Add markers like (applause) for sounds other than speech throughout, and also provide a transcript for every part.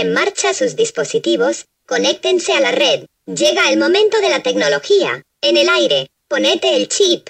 en marcha sus dispositivos, conéctense a la red. Llega el momento de la tecnología. En el aire, ponete el chip.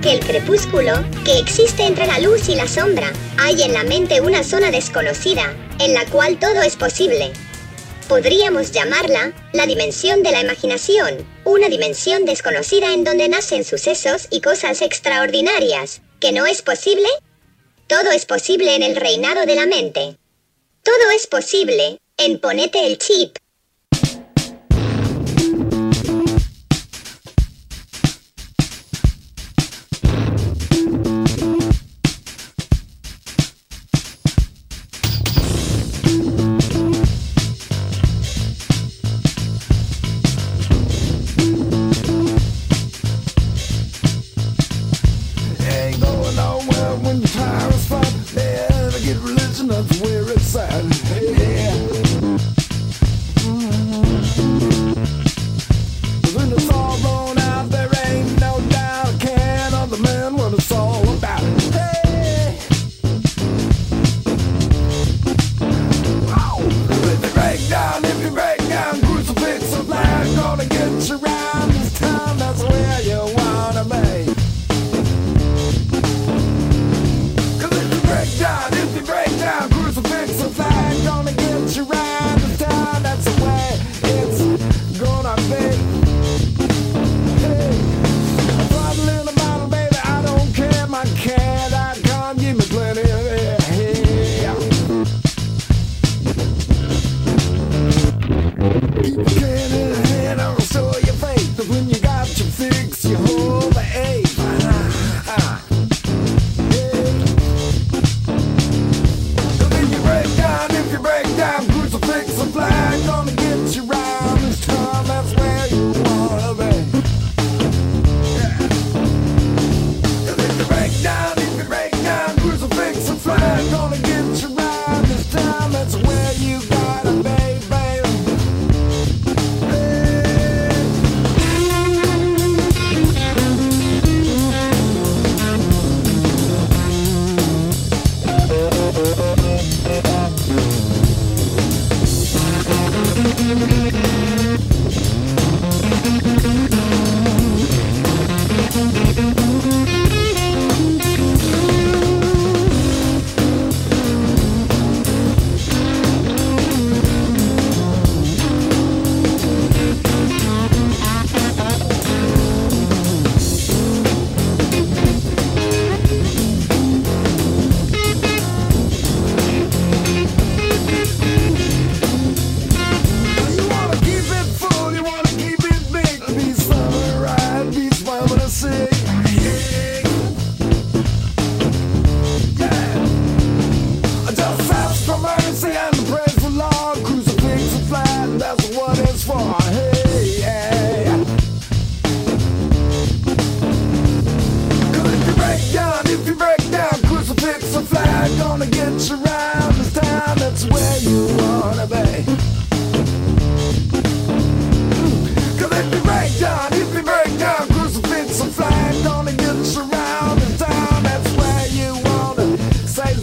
que el crepúsculo, que existe entre la luz y la sombra, hay en la mente una zona desconocida, en la cual todo es posible. Podríamos llamarla la dimensión de la imaginación, una dimensión desconocida en donde nacen sucesos y cosas extraordinarias, que no es posible. Todo es posible en el reinado de la mente. Todo es posible, en ponete el chip,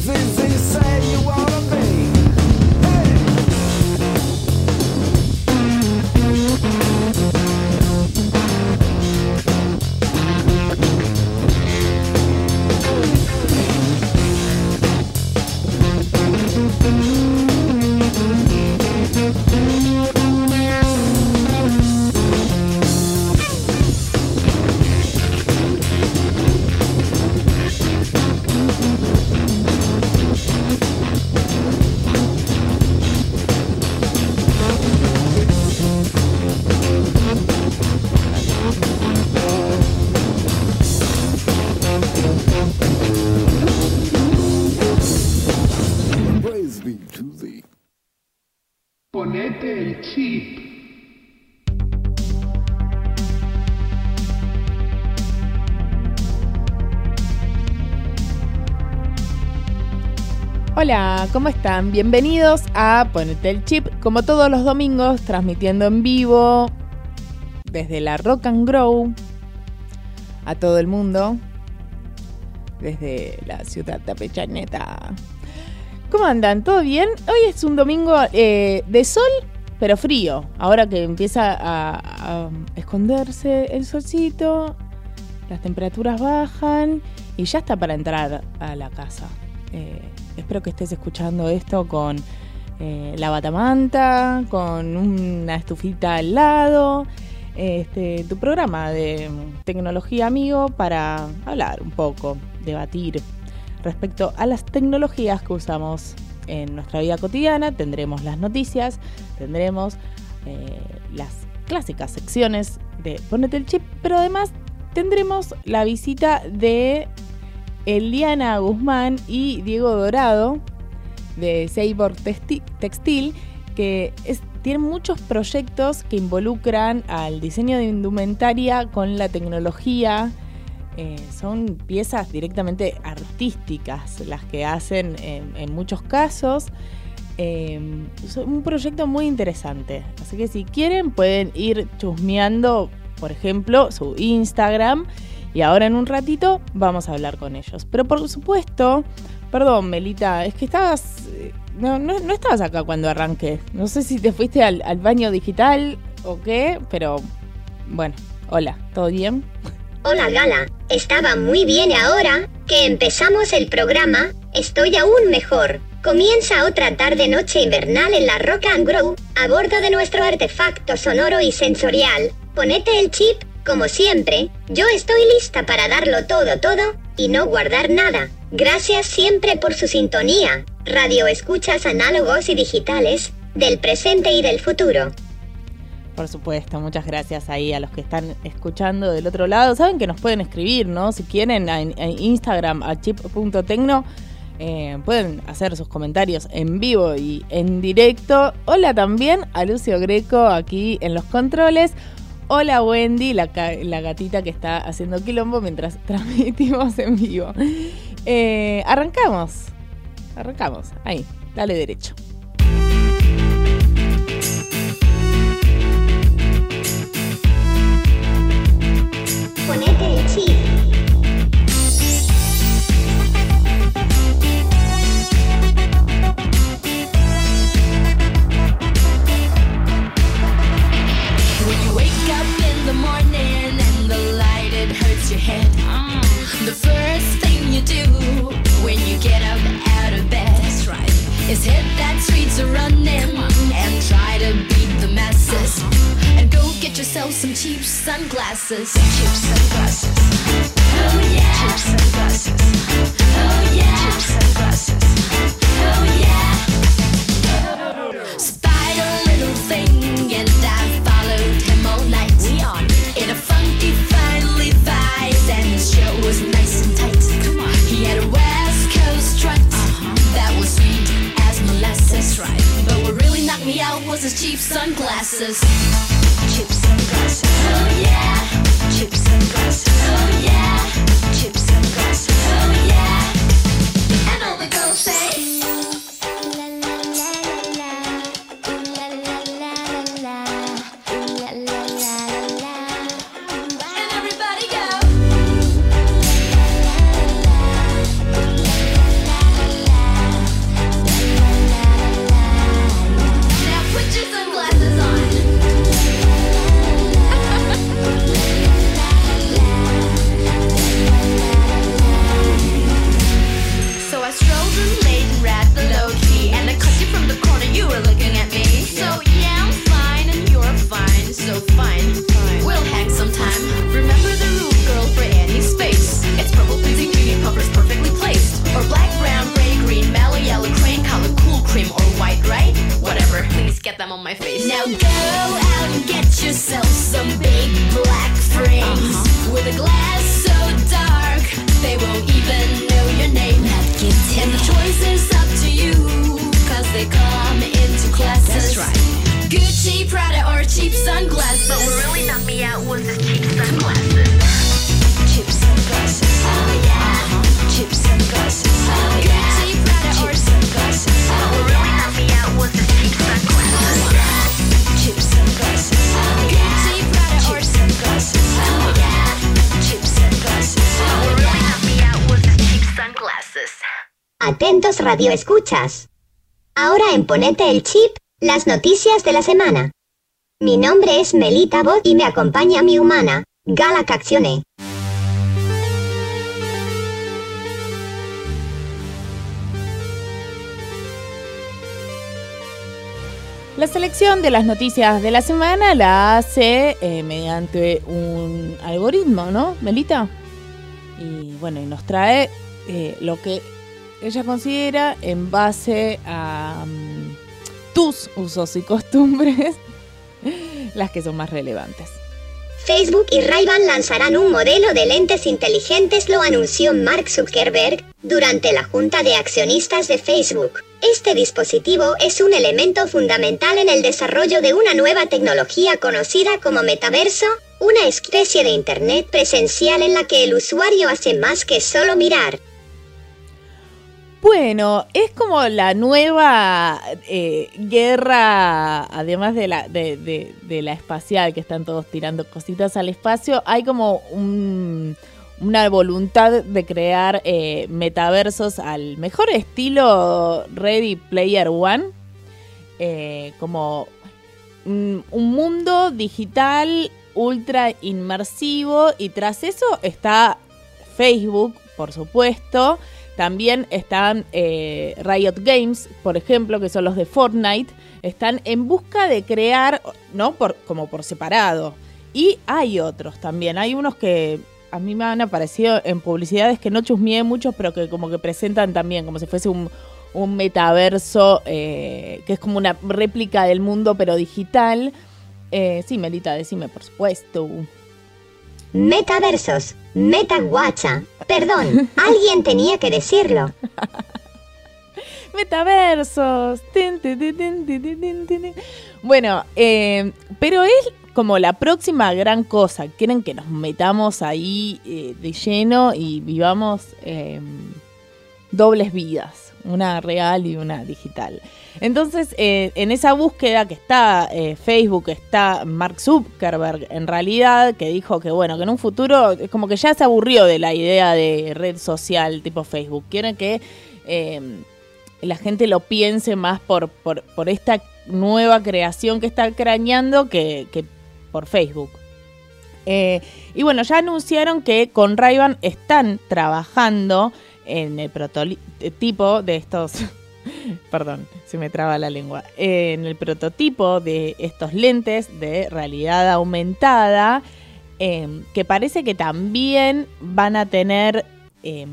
mais. ¿Cómo están? Bienvenidos a Ponete el Chip, como todos los domingos, transmitiendo en vivo desde la Rock and Grow a todo el mundo, desde la ciudad de. ¿Cómo andan? ¿Todo bien? Hoy es un domingo eh, de sol, pero frío. Ahora que empieza a, a esconderse el solcito, las temperaturas bajan y ya está para entrar a la casa. Eh, espero que estés escuchando esto con eh, la batamanta, con una estufita al lado. Este, tu programa de tecnología amigo para hablar un poco, debatir respecto a las tecnologías que usamos en nuestra vida cotidiana. Tendremos las noticias, tendremos eh, las clásicas secciones de Ponete el chip, pero además tendremos la visita de Eliana Guzmán y Diego Dorado de Texti- Textil, que tienen muchos proyectos que involucran al diseño de indumentaria con la tecnología. Eh, son piezas directamente artísticas las que hacen en, muchos casos. Eh, es un proyecto muy interesante. Así que si quieren pueden ir chusmeando, por ejemplo, su Instagram. Y ahora en un ratito vamos a hablar con ellos. Pero por supuesto, perdón, Melita, es que estabas. eh, No, no, estabas acá cuando arranqué. No sé si te fuiste al, al baño digital o qué, pero bueno, hola, ¿todo bien? Hola Gala, estaba muy bien ahora que empezamos el programa, estoy aún mejor. Comienza otra tarde noche invernal en la Rock and Grow, a bordo de nuestro artefacto sonoro y sensorial. Ponete el chip, como siempre, yo estoy lista para darlo todo todo, y no guardar nada. Gracias siempre por su sintonía. Radio escuchas análogos y digitales, del presente y del futuro. Por supuesto, muchas gracias ahí a los que están escuchando del otro lado. Saben que nos pueden escribir, ¿no? Si quieren, en, Instagram a chip.tecno. eh, pueden hacer sus comentarios en vivo y en directo. Hola también a Lucio Greco aquí en los controles. Hola Wendy, la, la gatita que está haciendo quilombo mientras (laughs) transmitimos en vivo. Eh, arrancamos. Arrancamos. Ahí, dale derecho. Radio escuchas. Ahora en Ponete el Chip, las noticias de la semana. Mi nombre es Melita Bot y me acompaña mi humana, Gala Caccione. La selección de las noticias de la semana la hace eh, mediante un algoritmo, ¿no, Melita? Y bueno, y nos trae eh, lo que ella considera en base a mm, tus usos y costumbres, (laughs) las que son más relevantes. Facebook y Ray-Ban lanzarán un modelo de lentes inteligentes, lo anunció Mark Zuckerberg durante la junta de accionistas de Facebook. Este dispositivo es un elemento fundamental en el desarrollo de una nueva tecnología conocida como metaverso, una especie de Internet presencial en la que el usuario hace más que solo mirar. Bueno, es como la nueva eh, guerra, además de la, espacial, que están todos tirando cositas al espacio, hay como un- una voluntad de crear eh, metaversos al mejor estilo Ready Player One, eh, como un mundo digital ultra inmersivo y tras eso está Facebook, por supuesto. También están eh, Riot Games, por ejemplo, que son los de Fortnite. Están en busca de crear, ¿no? Por, como por separado. Y hay otros también. Hay unos que a mí me han aparecido en publicidades que no chusmeé mucho, pero que como que presentan también como si fuese un, un metaverso eh, que es como una réplica del mundo, pero digital. Eh, sí, Melita, decime, por supuesto. Metaversos, metaguacha. Perdón, (laughs) alguien tenía que decirlo. Metaversos. Tin, tin, tin. Bueno, eh, pero es como la próxima gran cosa. Quieren que nos metamos ahí eh, de lleno y vivamos eh, dobles vidas, una real y una digital. Entonces, eh, en esa búsqueda que está eh, Facebook, está Mark Zuckerberg, en realidad, que dijo que bueno, que en un futuro, como que ya se aburrió de la idea de red social tipo Facebook. Quieren que eh, la gente lo piense más por, por, esta nueva creación que está craneando que, que por Facebook. Eh, y bueno, ya anunciaron que con ray están trabajando en el prototipo de estos. (laughs) Perdón, se me traba la lengua. Eh, en el prototipo de estos lentes de realidad aumentada. eh, que parece que también van a tener. eh,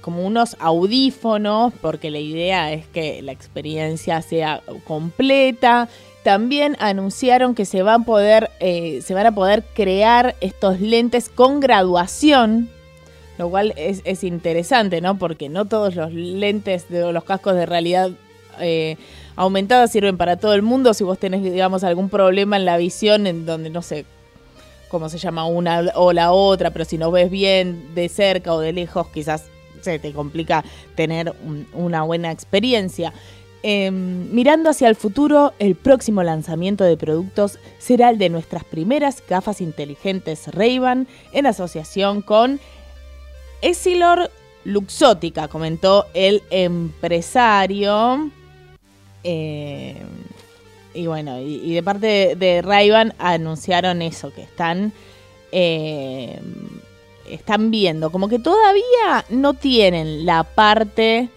como unos audífonos, porque la idea es que la experiencia sea completa. También anunciaron que se van poder, eh, se van a poder crear estos lentes con graduación, lo cual es, es interesante, ¿no? Porque no todos los lentes de los cascos de realidad eh, aumentada sirven para todo el mundo. Si vos tenés, digamos, algún problema en la visión, en donde no sé cómo se llama una o la otra, pero si no ves bien de cerca o de lejos, quizás se te complica tener un- una buena experiencia. Eh, mirando hacia el futuro, el próximo lanzamiento de productos será el de nuestras primeras gafas inteligentes Ray-Ban en asociación con Essilor Luxótica, comentó el empresario. Eh, y bueno, y, y de parte de, de Ray-Ban anunciaron eso, que están, eh, están viendo, como que todavía no tienen la parte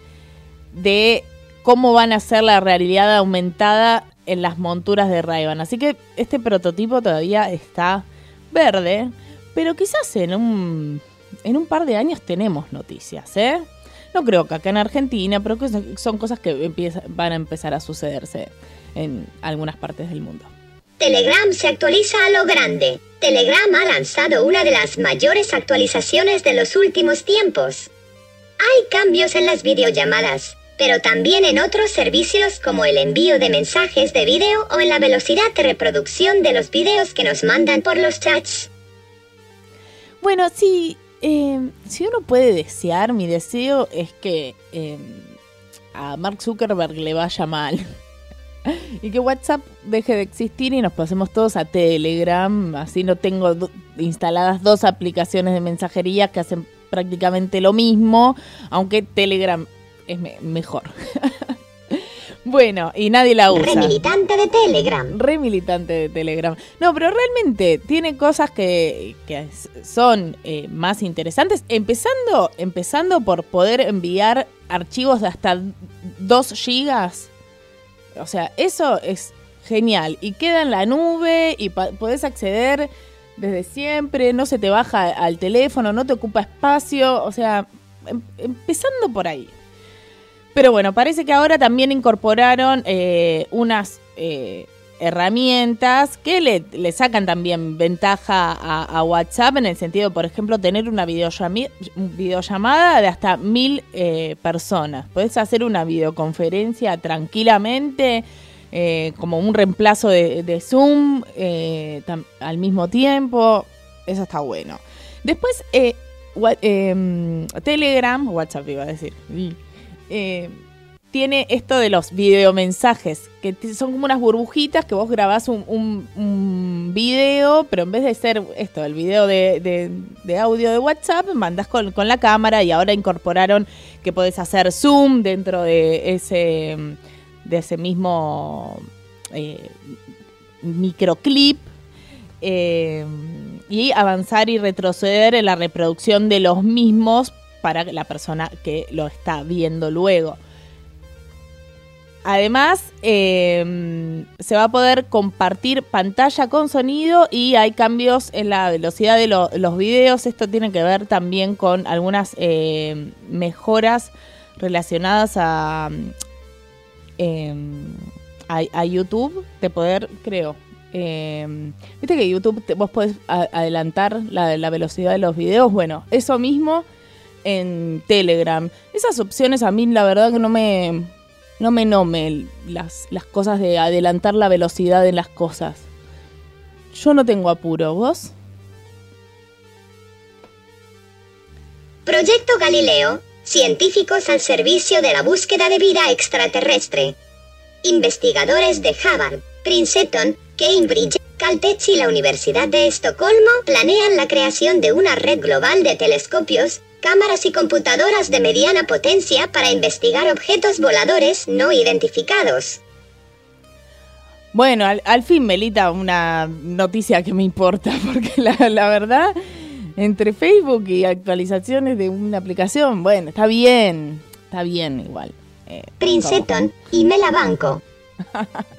de cómo van a ser la realidad aumentada en las monturas de Ray-Ban. Así que este prototipo todavía está verde, pero quizás en un, en un par de años tenemos noticias, ¿eh? No creo que acá en Argentina, pero que son- cosas que empieza- van a empezar a sucederse en algunas partes del mundo. Telegram se actualiza a lo grande. Telegram ha lanzado una de las mayores actualizaciones de los últimos tiempos. Hay cambios en las videollamadas, pero también en otros servicios como el envío de mensajes de video o en la velocidad de reproducción de los videos que nos mandan por los chats. Bueno, sí, eh, si uno puede desear, mi deseo es que eh, a Mark Zuckerberg le vaya mal. (laughs) y que WhatsApp deje de existir y nos pasemos todos a Telegram. Así no tengo instaladas dos aplicaciones de mensajería que hacen prácticamente lo mismo, aunque Telegram es me- mejor. (laughs) bueno, y nadie la usa. Re militante de Telegram. Re militante de Telegram. No, pero realmente tiene cosas que, que son eh, más interesantes. Empezando, empezando por poder enviar archivos de hasta 2 gigas. O sea, eso es genial. Y queda en la nube y podés acceder desde siempre. No se te baja al teléfono, no te ocupa espacio. O sea, em- empezando por ahí. Pero bueno, parece que ahora también incorporaron eh, unas eh, herramientas que le, sacan también ventaja a, WhatsApp en el sentido, por ejemplo, tener una videollamada de hasta mil eh, personas. Puedes hacer una videoconferencia tranquilamente, como un reemplazo de, Zoom al mismo tiempo. Eso está bueno. Después, em, Telegram, WhatsApp iba a decir. Eh, tiene esto de los videomensajes, que son como unas burbujitas que vos grabás un, video, pero en vez de ser esto, el video de, audio de WhatsApp, mandás con, con la cámara y ahora incorporaron que podés hacer zoom dentro de ese, de ese mismo eh, microclip. eh, y avanzar y retroceder en la reproducción de los mismos para la persona que lo está viendo luego. Además, eh, se va a poder compartir pantalla con sonido y hay cambios en la velocidad de lo- los videos. Esto tiene que ver también con algunas eh, mejoras relacionadas a, eh, a, a YouTube, de poder, creo. Viste que YouTube vos podés adelantar la, la velocidad de los videos. Bueno, eso mismo en Telegram. Esas opciones a mí la verdad que no me no me nome las, las cosas de adelantar la velocidad de las cosas. Yo no tengo apuro, ¿vos? Proyecto Galileo, científicos al servicio de la búsqueda de vida extraterrestre. Investigadores de Harvard, Princeton, Cambridge, Caltech y la Universidad de Estocolmo planean la creación de una red global de telescopios, cámaras y computadoras de mediana potencia para investigar objetos voladores no identificados. Bueno, al, al fin, Melita, una noticia que me importa, (laughs) porque la, la verdad, entre Facebook y actualizaciones de una aplicación, bueno, está bien, está bien igual. Eh, Princeton y Melabanco. (laughs)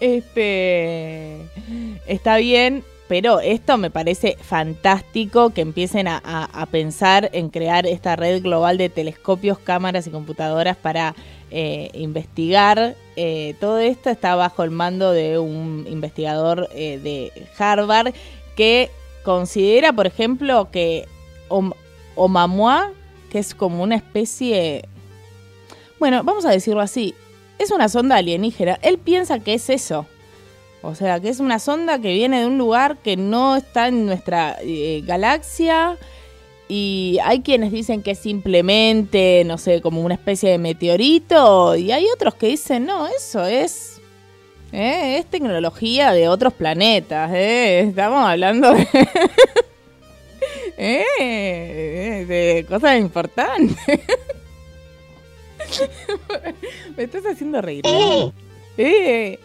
Este está bien, pero esto me parece fantástico que empiecen a, pensar en crear esta red global de telescopios, cámaras y computadoras para eh, investigar. Eh, todo esto está bajo el mando de un investigador eh, de Harvard que considera, por ejemplo, que Om- Oumuamua, que es como una especie bueno, vamos a decirlo así, es una sonda alienígena. Él piensa que es eso. O sea, que es una sonda que viene de un lugar que no está en nuestra eh, galaxia. Y hay quienes dicen que es simplemente, no sé, como una especie de meteorito. Y hay otros que dicen, no, eso es. eh, es tecnología de otros planetas. eh, Estamos hablando de. (laughs) eh, de cosas importantes. (laughs) Me estás haciendo reír. ¡Eh!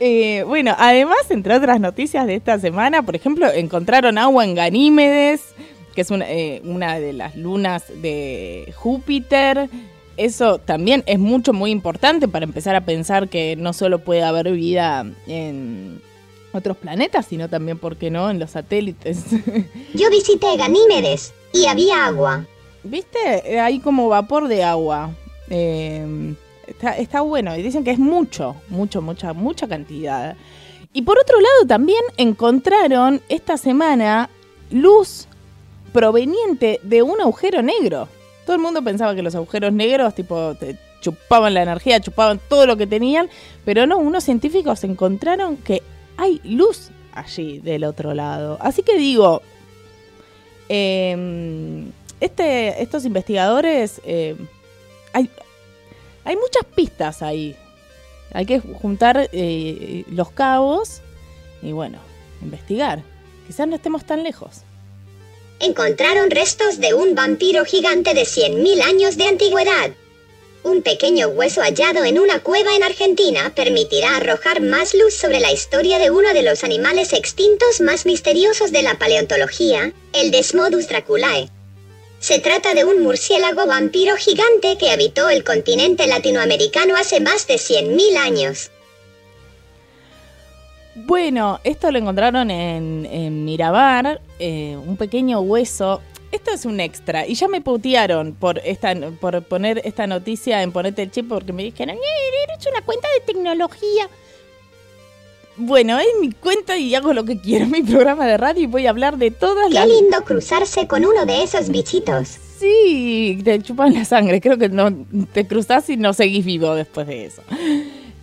Eh, bueno, además, entre otras noticias de esta semana, por ejemplo, encontraron agua en Ganímedes, que es una, eh, una de las lunas de Júpiter. Eso también es mucho, muy importante para empezar a pensar que no solo puede haber vida en otros planetas, sino también, ¿por qué no?, en los satélites. (laughs) Yo visité Ganímedes y había agua. ¿Viste? Eh, Hay como vapor de agua. Eh, está, bueno. Y dicen que es mucho, mucho, mucha, mucha cantidad. Y por otro lado, también encontraron esta semana luz proveniente de un agujero negro. Todo el mundo pensaba que los agujeros negros, tipo, te chupaban la energía, chupaban todo lo que tenían, pero no, unos científicos encontraron que hay luz allí del otro lado. Así que digo, eh, este, estos investigadores, eh, hay, hay muchas pistas ahí. Hay que juntar eh, los cabos y bueno, investigar. Quizás no estemos tan lejos. encontraron restos de un vampiro gigante de 100.000 años de antigüedad. Un pequeño hueso hallado en una cueva en Argentina permitirá arrojar más luz sobre la historia de uno de los animales extintos más misteriosos de la paleontología, el Desmodus draculae. Se trata de un murciélago vampiro gigante que habitó el continente latinoamericano hace más de 100.000 años. Bueno, esto lo encontraron en, Miramar, eh, un pequeño hueso. Esto es un extra. Y ya me putearon por esta, por poner esta noticia en Ponete el Chip porque me dijeron, "Eh, eres una cuenta de tecnología. Bueno, es mi cuenta y hago lo que quiero. (laughs) Mi programa de radio y voy a hablar de todas Qué las. lindo cruzarse con uno de esos bichitos. Sí, te chupan la sangre. Creo que no te cruzás y no seguís vivo después de eso.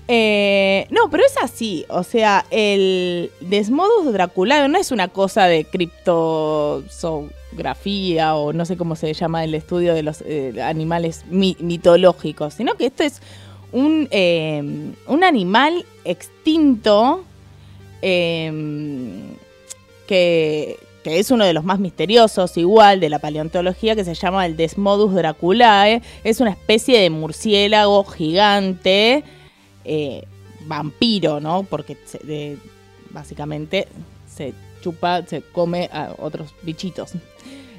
Eh, no, pero es así. O sea, el Desmodus Draculae no es una cosa de criptosografía o no sé cómo se llama el estudio de los eh, animales mi- mitológicos, sino que esto es un, eh, un animal extinto eh, que, que es uno de los más misteriosos, igual, de la paleontología, que se llama el Desmodus draculae. Es una especie de murciélago gigante, eh, vampiro, ¿no? Porque se- básicamente se chupa, se come a otros bichitos.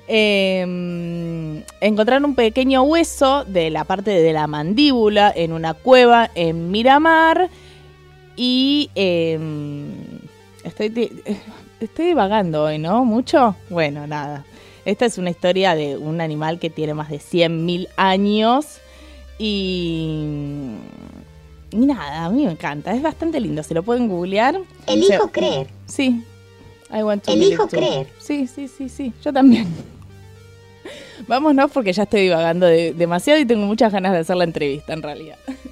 Eh, encontraron un pequeño hueso de la parte de la mandíbula en una cueva en Miramar. Y eh, estoy, estoy divagando hoy, ¿no? ¿Mucho? Bueno, nada. Esta es una historia de un animal que tiene más de 100.000 años. Y, y nada, a mí me encanta. Es bastante lindo. Si lo pueden googlear. Elijo se- creer. Sí. I want to Elijo creer. Sí, sí, sí, sí. Yo también. (laughs) Vámonos porque ya estoy divagando de- demasiado y tengo muchas ganas de hacer la entrevista en realidad. (laughs)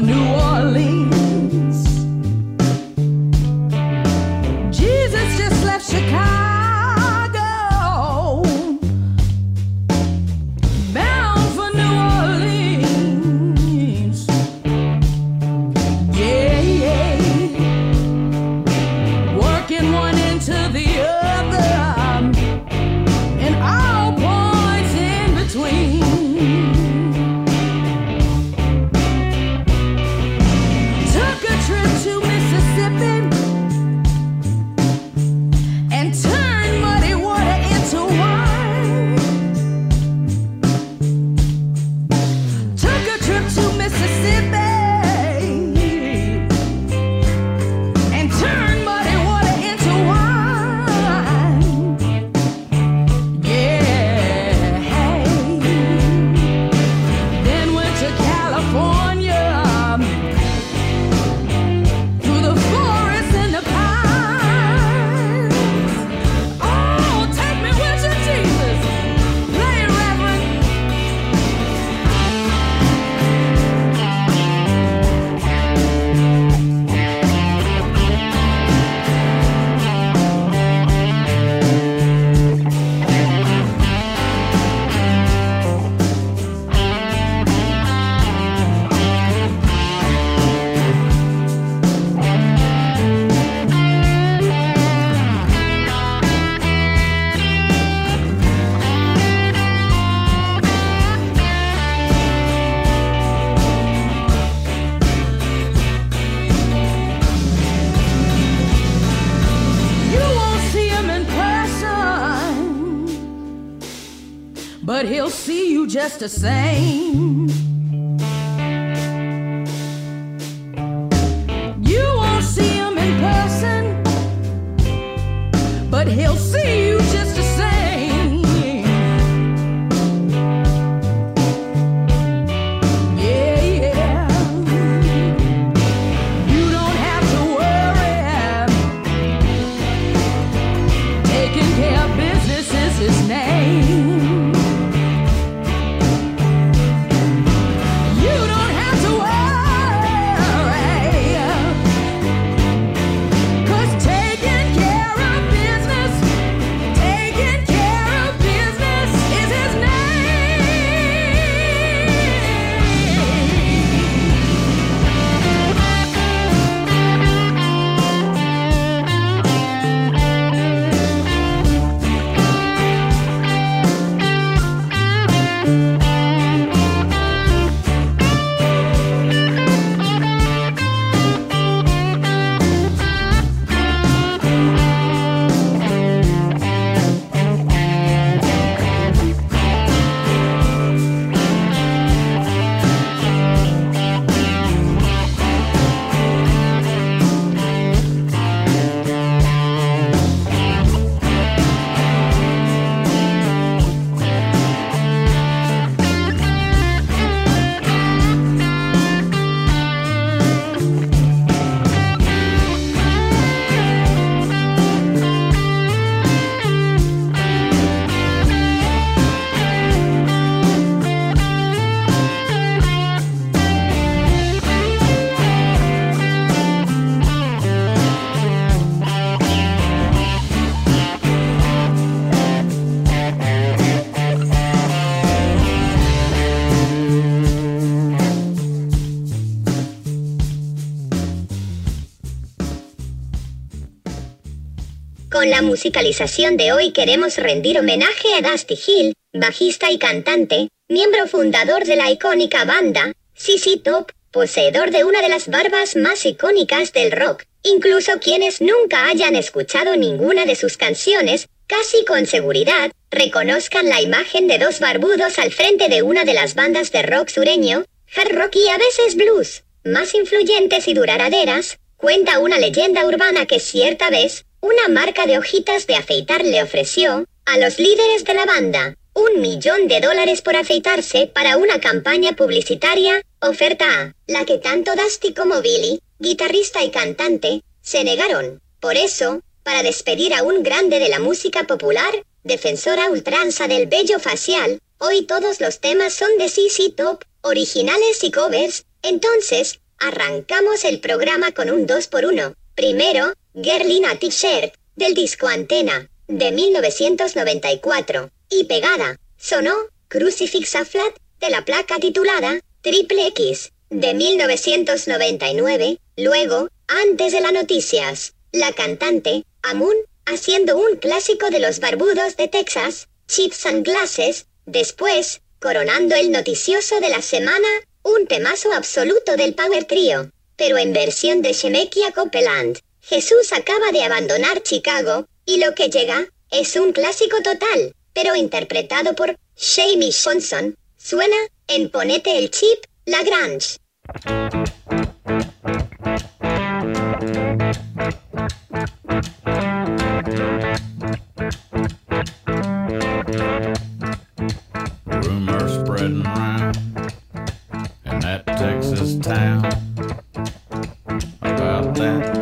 New Orleans. to say. Con la musicalización de hoy queremos rendir homenaje a Dusty Hill, bajista y cantante, miembro fundador de la icónica banda, CC Top, poseedor de una de las barbas más icónicas del rock. Incluso quienes nunca hayan escuchado ninguna de sus canciones, casi con seguridad, reconozcan la imagen de dos barbudos al frente de una de las bandas de rock sureño, hard rock y a veces blues, más influyentes y duraderas, cuenta una leyenda urbana que cierta vez, una marca de hojitas de afeitar le ofreció, a los líderes de la banda, un millón de dólares por afeitarse para una campaña publicitaria, oferta A, la que tanto Dusty como Billy, guitarrista y cantante, se negaron. Por eso, para despedir a un grande de la música popular, defensora ultranza del vello facial, hoy todos los temas son de CC Top, originales y covers, entonces, arrancamos el programa con un 2x1. Primero, Gerlina T-shirt, del disco Antena, de 1994, y pegada, sonó, Crucifix a Flat, de la placa titulada, Triple X, de 1999, luego, antes de las noticias, la cantante, Amun, haciendo un clásico de los barbudos de Texas, Chips and Glasses, después, coronando el noticioso de la semana, un temazo absoluto del Power Trio, pero en versión de Shemekia Copeland. Jesús acaba de abandonar Chicago, y lo que llega, es un clásico total, pero interpretado por Jamie Johnson, suena en Ponete el Chip, Lagrange. Rumors spreading around in that Texas town about that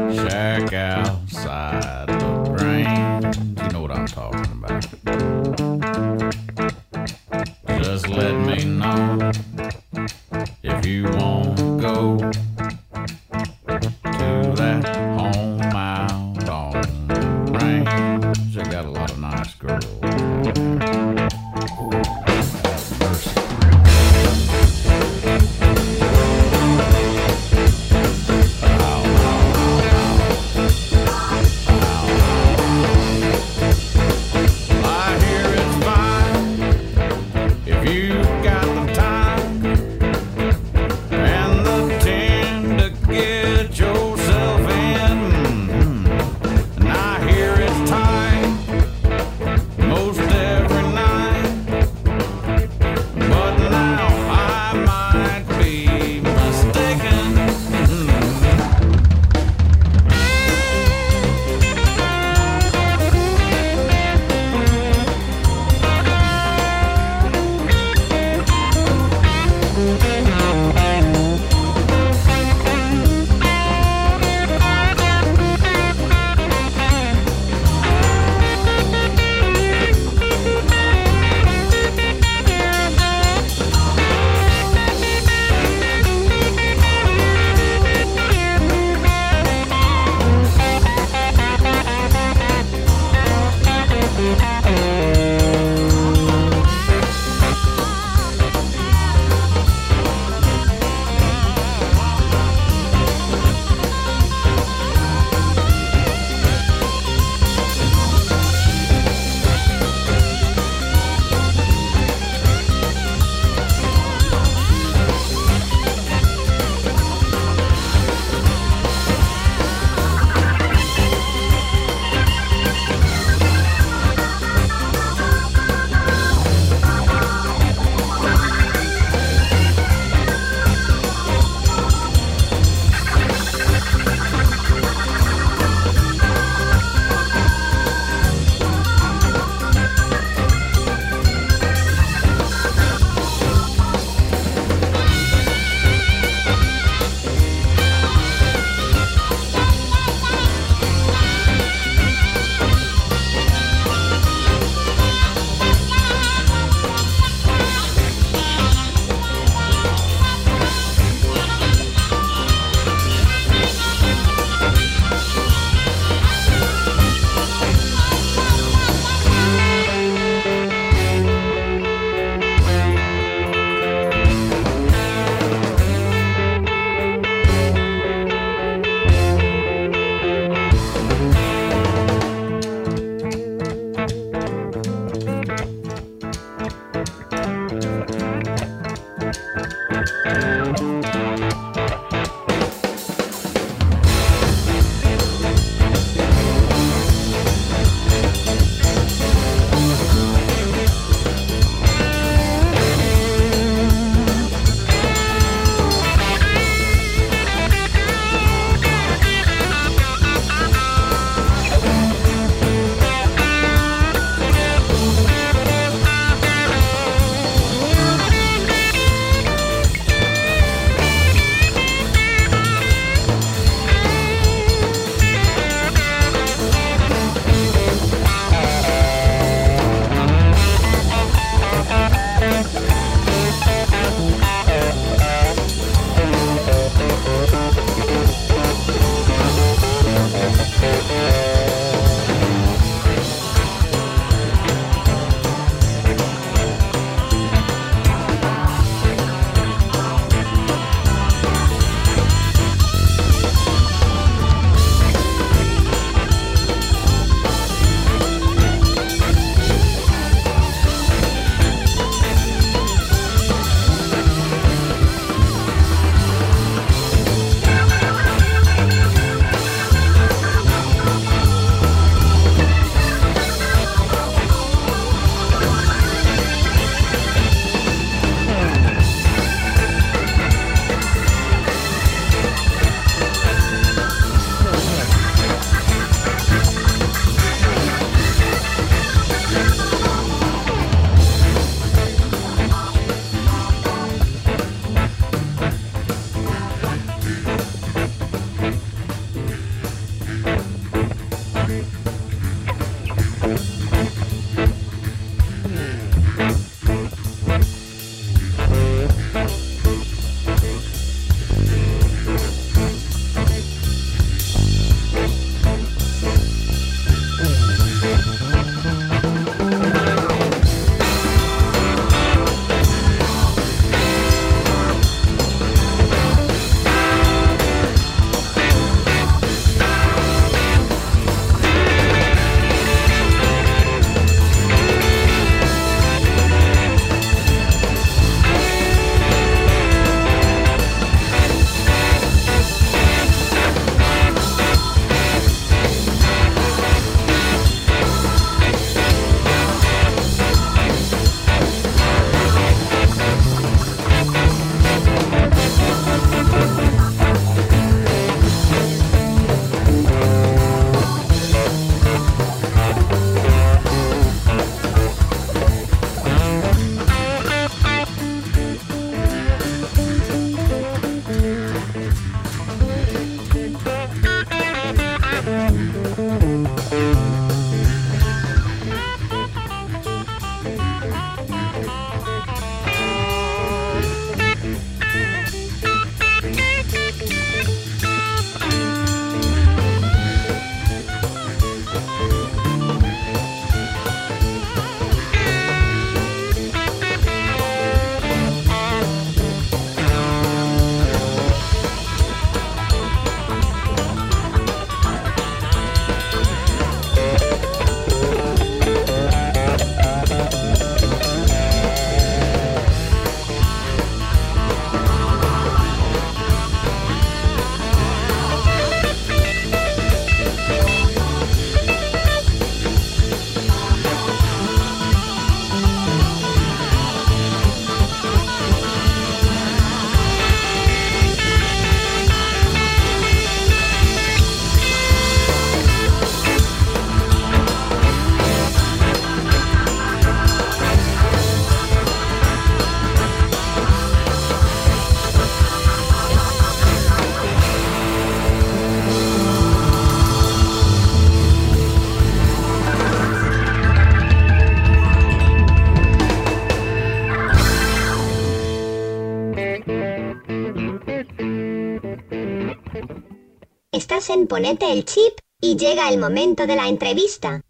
En Ponete el Chip y llega el momento de la entrevista.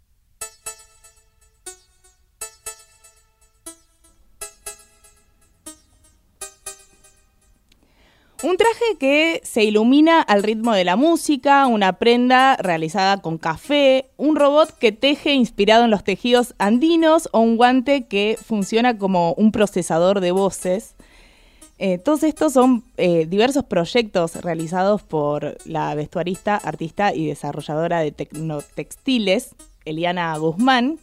Un traje que se ilumina al ritmo de la música, una prenda realizada con café, un robot que teje inspirado en los tejidos andinos o un guante que funciona como un procesador de voces. Eh, todos estos son eh, diversos proyectos realizados por la vestuarista, artista y desarrolladora de tecnotextiles, Eliana Guzmán,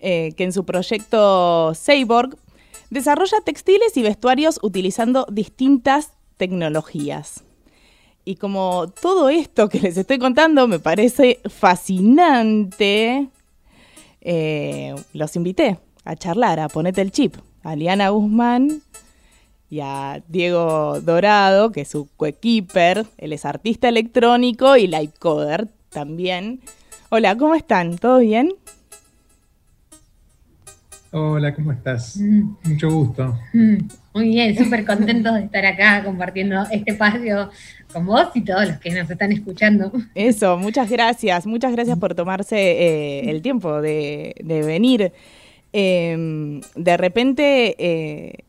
eh, que en su proyecto Cyborg desarrolla textiles y vestuarios utilizando distintas tecnologías. Y como todo esto que les estoy contando me parece fascinante, los invité a charlar, a ponete el chip, a Liana Guzmán y a Diego Dorado, que es su coequiper, él es artista electrónico y livecoder también. Hola, ¿cómo están? ¿Todo bien? Hola, ¿cómo estás? Mm. Mucho gusto. Mm, Muy bien, súper contentos de estar acá compartiendo este espacio con vos y todos los que nos están escuchando. Eso, muchas gracias, muchas gracias por tomarse eh, el tiempo de, de venir. Eh, de repente eh,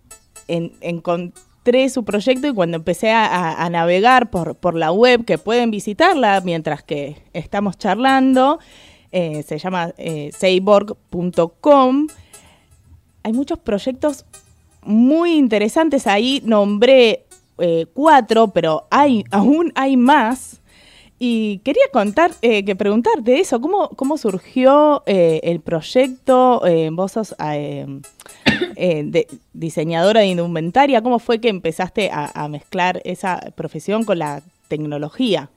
en- encontré su proyecto y cuando empecé a, navegar por, por la web, que pueden visitarla mientras que estamos charlando, eh, se llama eh, hay muchos proyectos muy interesantes. Ahí nombré eh, cuatro, pero hay aún hay más. Y quería contar, eh, que preguntarte eso, ¿cómo, cómo surgió eh, el proyecto? Eh, vos sos eh, de- diseñadora de indumentaria, ¿cómo fue que empezaste a, a mezclar esa profesión con la tecnología?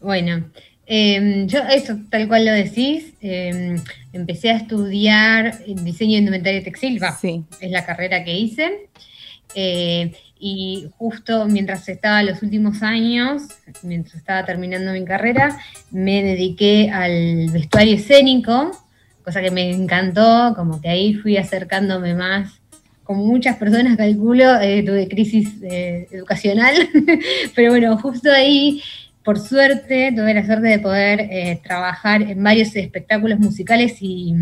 Bueno, eh, yo eso, tal cual lo decís, eh, empecé a estudiar diseño de indumentaria textil, va, Sí. es la carrera que hice. Eh, y justo mientras estaba los últimos años, mientras estaba terminando mi carrera, me dediqué al vestuario escénico, cosa que me encantó, como que ahí fui acercándome más. Como muchas personas calculo, eh, tuve crisis eh, educacional, (laughs) pero bueno, justo ahí, por suerte, tuve la suerte de poder trabajar en varios espectáculos musicales y,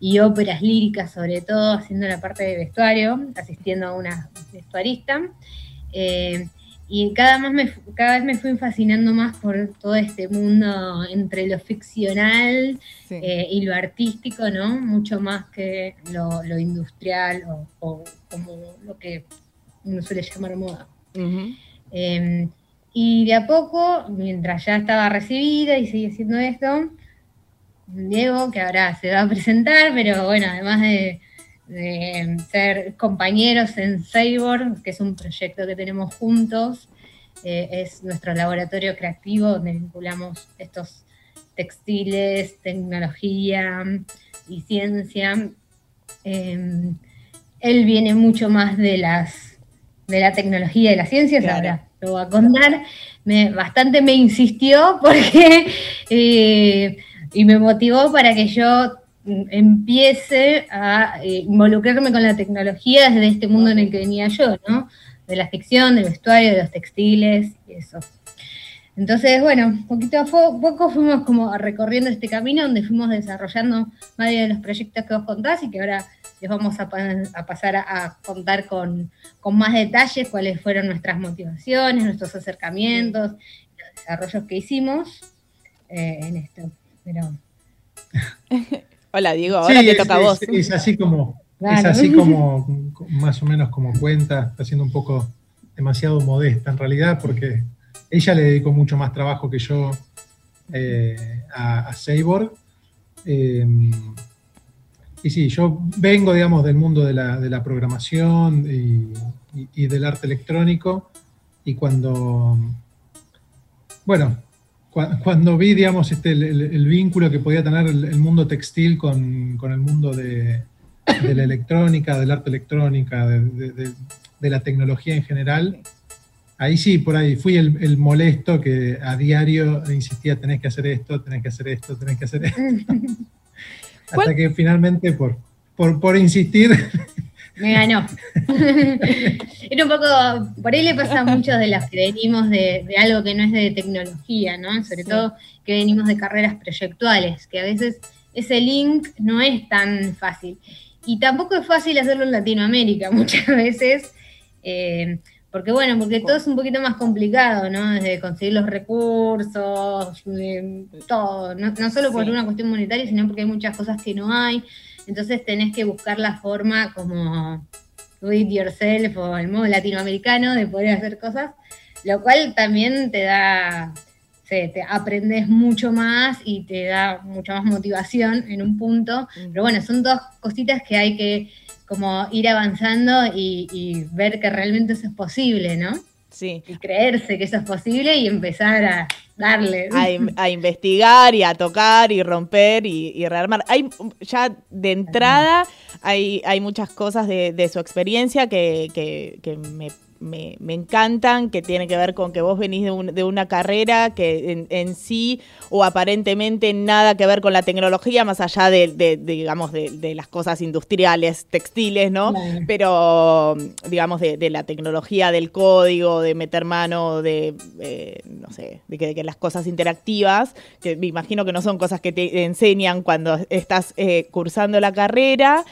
y óperas líricas, sobre todo haciendo la parte de vestuario, asistiendo a una vestuarista. Eh, y cada, más me, fu- cada vez me fui fascinando más por todo este mundo entre lo ficcional Sí. eh, y lo artístico, ¿no? Mucho más que lo, lo industrial o, o como lo que uno suele llamar moda. Eh, y de a poco, mientras ya estaba recibida y seguía haciendo esto, Diego, que ahora se va a presentar, pero bueno, además de, de ser compañeros en Cyborg, que es un proyecto que tenemos juntos, eh, es nuestro laboratorio creativo donde vinculamos estos textiles, tecnología y ciencia. Eh, él viene mucho más de las de la tecnología y las ciencias, Claro. ahora lo voy a contar. Me, bastante me insistió porque eh, y me motivó para que yo mm, empiece a eh, involucrarme con la tecnología desde este mundo en el que venía yo, ¿no? De la ficción, del vestuario, de los textiles y eso. Entonces, bueno, poquito a poco fuimos como recorriendo este camino donde fuimos desarrollando varios de los proyectos que vos contás y que ahora les vamos a, pa- a pasar a, a contar con, con más detalles cuáles fueron nuestras motivaciones, nuestros acercamientos, los desarrollos que hicimos eh, en esto. Pero, (laughs) Hola, Diego, ahora Sí, te es, toca a vos. es así como, es así como, más o menos como cuenta, está siendo un poco demasiado modesta en realidad, porque ella le dedicó mucho más trabajo que yo eh, a, a Sabor. Eh, y sí, yo vengo, digamos, del mundo de la, de la programación y, y- y del arte electrónico, y cuando, bueno, cuando vi, digamos, este, el, vínculo que podía tener el, el mundo textil con, con el mundo de, de la electrónica, del arte electrónica, de, de- de- de la tecnología en general, ahí sí, por ahí fui el, el molesto que a diario insistía, tenés que hacer esto, tenés que hacer esto, tenés que hacer esto. (laughs) Hasta ¿Cuál- que finalmente, por, por, por insistir, (laughs) Me ganó. (laughs) Era un poco, por ahí le pasa a muchos de los que venimos de, de algo que no es de tecnología, ¿no? Sobre Sí. todo que venimos de carreras proyectuales, que a veces ese link no es tan fácil. Y tampoco es fácil hacerlo en Latinoamérica (laughs) muchas veces, eh, porque bueno, porque todo es un poquito más complicado, ¿no? Desde conseguir los recursos, todo, no, no solo por Sí. una cuestión monetaria, sino porque hay muchas cosas que no hay. Entonces tenés que buscar la forma como do it yourself o el modo latinoamericano de poder hacer cosas, lo cual también te da, se, te aprendes mucho más y te da mucha más motivación en un punto. Pero bueno, son dos cositas que hay que como ir avanzando y, y ver que realmente eso es posible, ¿no? Sí. Y creerse que eso es posible y empezar a darle. A, in- a investigar y a tocar y romper y, y rearmar. Hay ya de entrada hay, hay muchas cosas de, de su experiencia que, que- que me, me- me encantan, que tiene que ver con que vos venís de, un- de una carrera que en, en sí o aparentemente nada que ver con la tecnología, más allá de, de- de, digamos, de, las cosas industriales, textiles, ¿no? Claro. pero digamos de, de la tecnología del código, de meter mano, de eh, no sé, de que, de que las cosas interactivas, que me imagino que no son cosas que te enseñan cuando estás eh, cursando la carrera.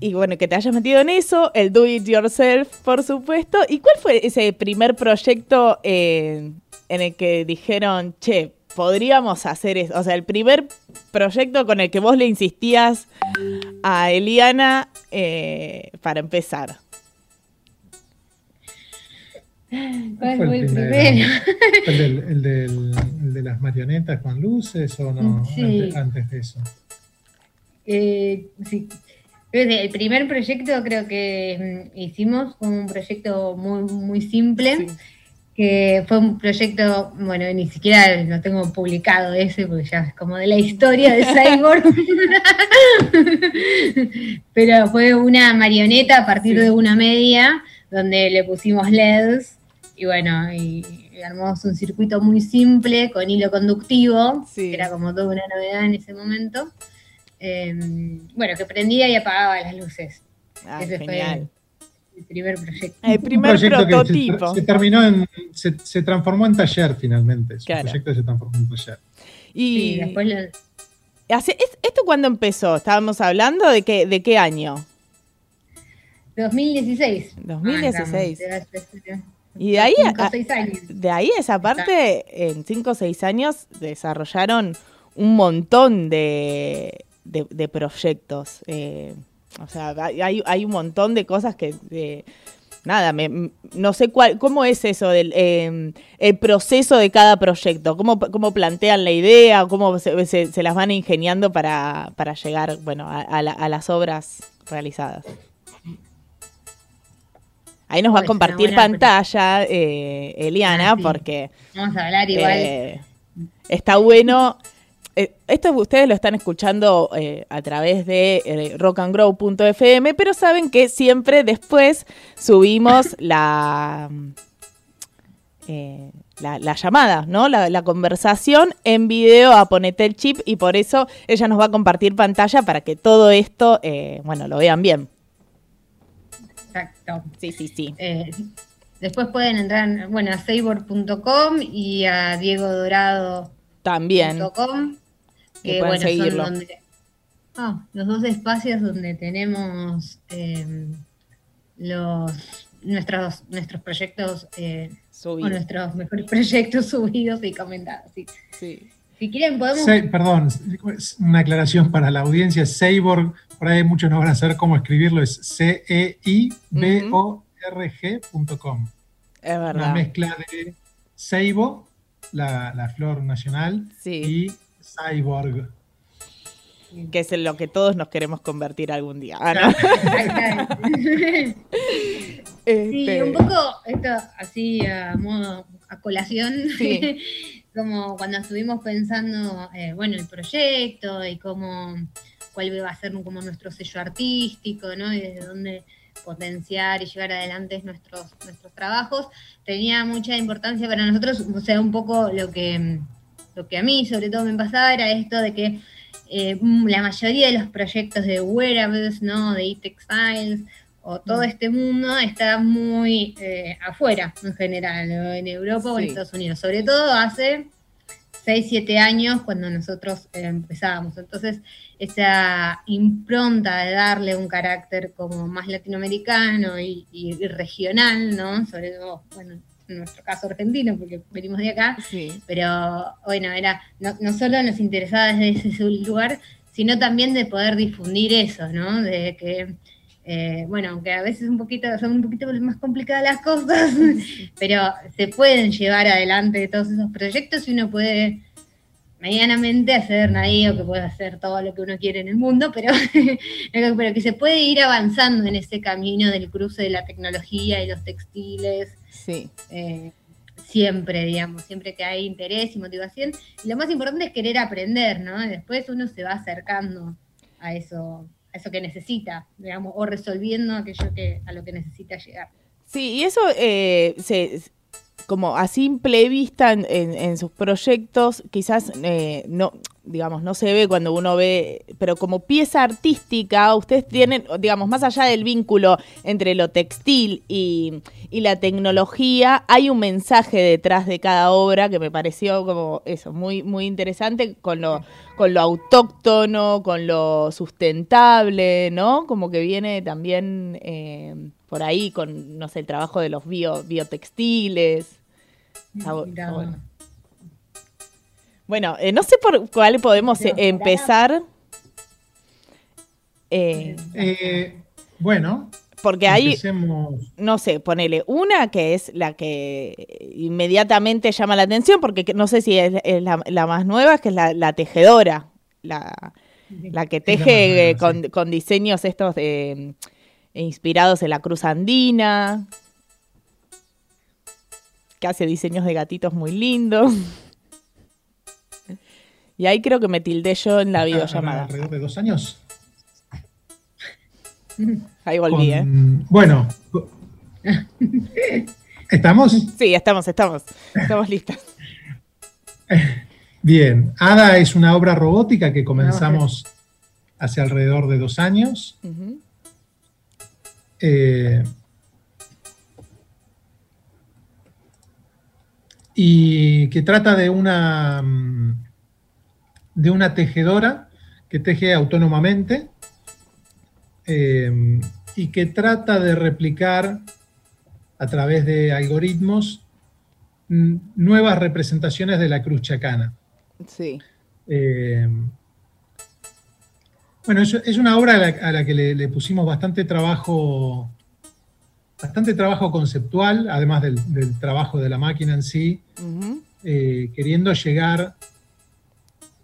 Y bueno, que te hayas metido en eso, el do it yourself, por supuesto. ¿Y cuál fue ese primer proyecto eh, en el que dijeron, che, podríamos hacer eso? O sea, el primer proyecto con el que vos le insistías a Eliana eh, para empezar. ¿Cuál fue fue el el primero? primero? ¿El, del- el del- el de las marionetas con luces o no? Sí. Antes, antes de eso. Eh, sí. El primer proyecto creo que mm, hicimos fue un proyecto muy, muy simple, Sí. que fue un proyecto, bueno, ni siquiera lo tengo publicado ese, porque ya es como de la historia de (laughs) Cyborg. Pero fue una marioneta a partir Sí. de una media, donde le pusimos LEDs, y bueno, y, y armamos un circuito muy simple con hilo conductivo, Sí. que era como toda una novedad en ese momento. Eh, bueno, que prendía y apagaba las luces. Ah, Ese genial. fue el primer proyecto. El Un primer proyecto que se- prototipo. Se, terminó en. Se, se transformó en taller finalmente. Claro. un proyecto se transformó en taller. y Sí, después lo- hace- ¿es- ¿esto cuándo empezó? Estábamos hablando de qué, de qué año. 2016. 2016. Ah, estamos, Y de ahí, cinco, a- años. de ahí esa parte, en 5 o 6 años, desarrollaron un montón de, de- de proyectos. eh, o sea, hay, hay- un montón de cosas que... eh, Nada, me- no sé cuál, cómo es eso del eh, el proceso de cada proyecto, cómo, cómo plantean la idea, cómo se, se- se las van ingeniando para, para llegar, bueno, a, a la- a las obras realizadas. Ahí nos va a Pues, compartir pantalla Eliana, eh, Eliana, Ah, sí. porque Vamos a hablar igual. eh, está bueno. Eh, esto ustedes lo están escuchando eh, a través de eh, rockandgrow.fm, pero saben que siempre después subimos (laughs) la, eh, la, la llamada, ¿no? La, la conversación en video a Ponete el Chip y por eso ella nos va a compartir pantalla para que todo esto, eh, bueno, lo vean bien. Exacto. Sí, sí, sí. Después pueden entrar, bueno, a sabor.com y a diegodorado.com. También. Que bueno, seguirlo. son donde, ah, los dos espacios donde tenemos eh, los nuestros nuestros proyectos eh, o nuestros mejores (laughs) proyectos subidos y comentados. sí. Sí. Si quieren podemos Se- perdón, una aclaración para la audiencia. Seiborg, por ahí muchos no van a saber cómo escribirlo, es C-E-I-B-O-R-G.com. Es Una verdad. mezcla de Seibo, la, la flor nacional, Sí. y Cyborg. Que es en lo que todos nos queremos convertir algún día. Ah. (laughs) Sí, Este, un poco esto así a modo a colación, Sí. (laughs) como cuando estuvimos pensando, eh, bueno, el proyecto y cómo, cuál va a ser como nuestro sello artístico, ¿no? Y desde dónde potenciar y llevar adelante nuestros, nuestros trabajos, tenía mucha importancia para nosotros, o sea, un poco lo que, lo que a mí sobre todo me pasaba era esto de que eh, la mayoría de los proyectos de wearables, ¿no? De e-textiles, o todo este mundo está muy eh, afuera en general, en Europa o en. Estados Unidos, sobre todo hace 6, 7 años cuando nosotros eh, empezábamos. Entonces, esa impronta de darle un carácter como más latinoamericano y, y- y regional, ¿no? Sobre todo, bueno, en nuestro caso argentino, porque venimos de acá, sí. pero bueno, era no, no solo nos interesaba desde ese lugar, sino también de poder difundir eso, ¿no? De que, eh, bueno, aunque a veces un poquito, son un poquito más complicadas las cosas, (laughs) pero se pueden llevar adelante todos esos proyectos y uno puede medianamente hacer nadie o que puede hacer todo lo que uno quiere en el mundo, pero, (laughs) pero que se puede ir avanzando en ese camino del cruce de la tecnología y los textiles, Sí. eh, siempre, digamos, siempre que hay interés y motivación. Y lo más importante es querer aprender, ¿no? Y después uno se va acercando a eso, a eso que necesita, digamos, o resolviendo aquello que, a lo que necesita llegar. Sí, y eso eh, se, como a simple vista en, en- en sus proyectos, quizás eh, no, digamos, no se ve cuando uno ve, pero como pieza artística, ustedes tienen, digamos, más allá del vínculo entre lo textil y, y la tecnología, hay un mensaje detrás de cada obra que me pareció como eso, muy, muy interesante con lo, con lo autóctono, con lo sustentable, ¿no? Como que viene también eh, por ahí con, no sé, el trabajo de los bio, biotextiles. Mirá. está bueno. Bueno, eh, no sé por cuál podemos eh, empezar. Eh, Eh, bueno, porque hay, empecemos. no sé, ponele una que es la que inmediatamente llama la atención, porque que- no sé si es, es la, la más nueva, es que es la, la tejedora, la, la que teje nueva, con, sí. con diseños estos de, inspirados en la cruz andina, que hace diseños de gatitos muy lindos. Y ahí creo que me tildé yo en la videollamada. Alrededor de dos años. Ahí volví, ¿eh? Bueno, ¿estamos? Sí, estamos, estamos. Estamos listas. Bien, Ada es una obra robótica que comenzamos hace alrededor de dos años. Eh, y que trata de una, mm, de una tejedora que teje autónomamente eh, y que trata de replicar a través de algoritmos nuevas representaciones de la cruz chacana. Sí. Eh, bueno, es, es una obra a la, a la que le, le pusimos bastante trabajo, bastante trabajo conceptual, además del, del trabajo de la máquina en sí, eh, queriendo llegar,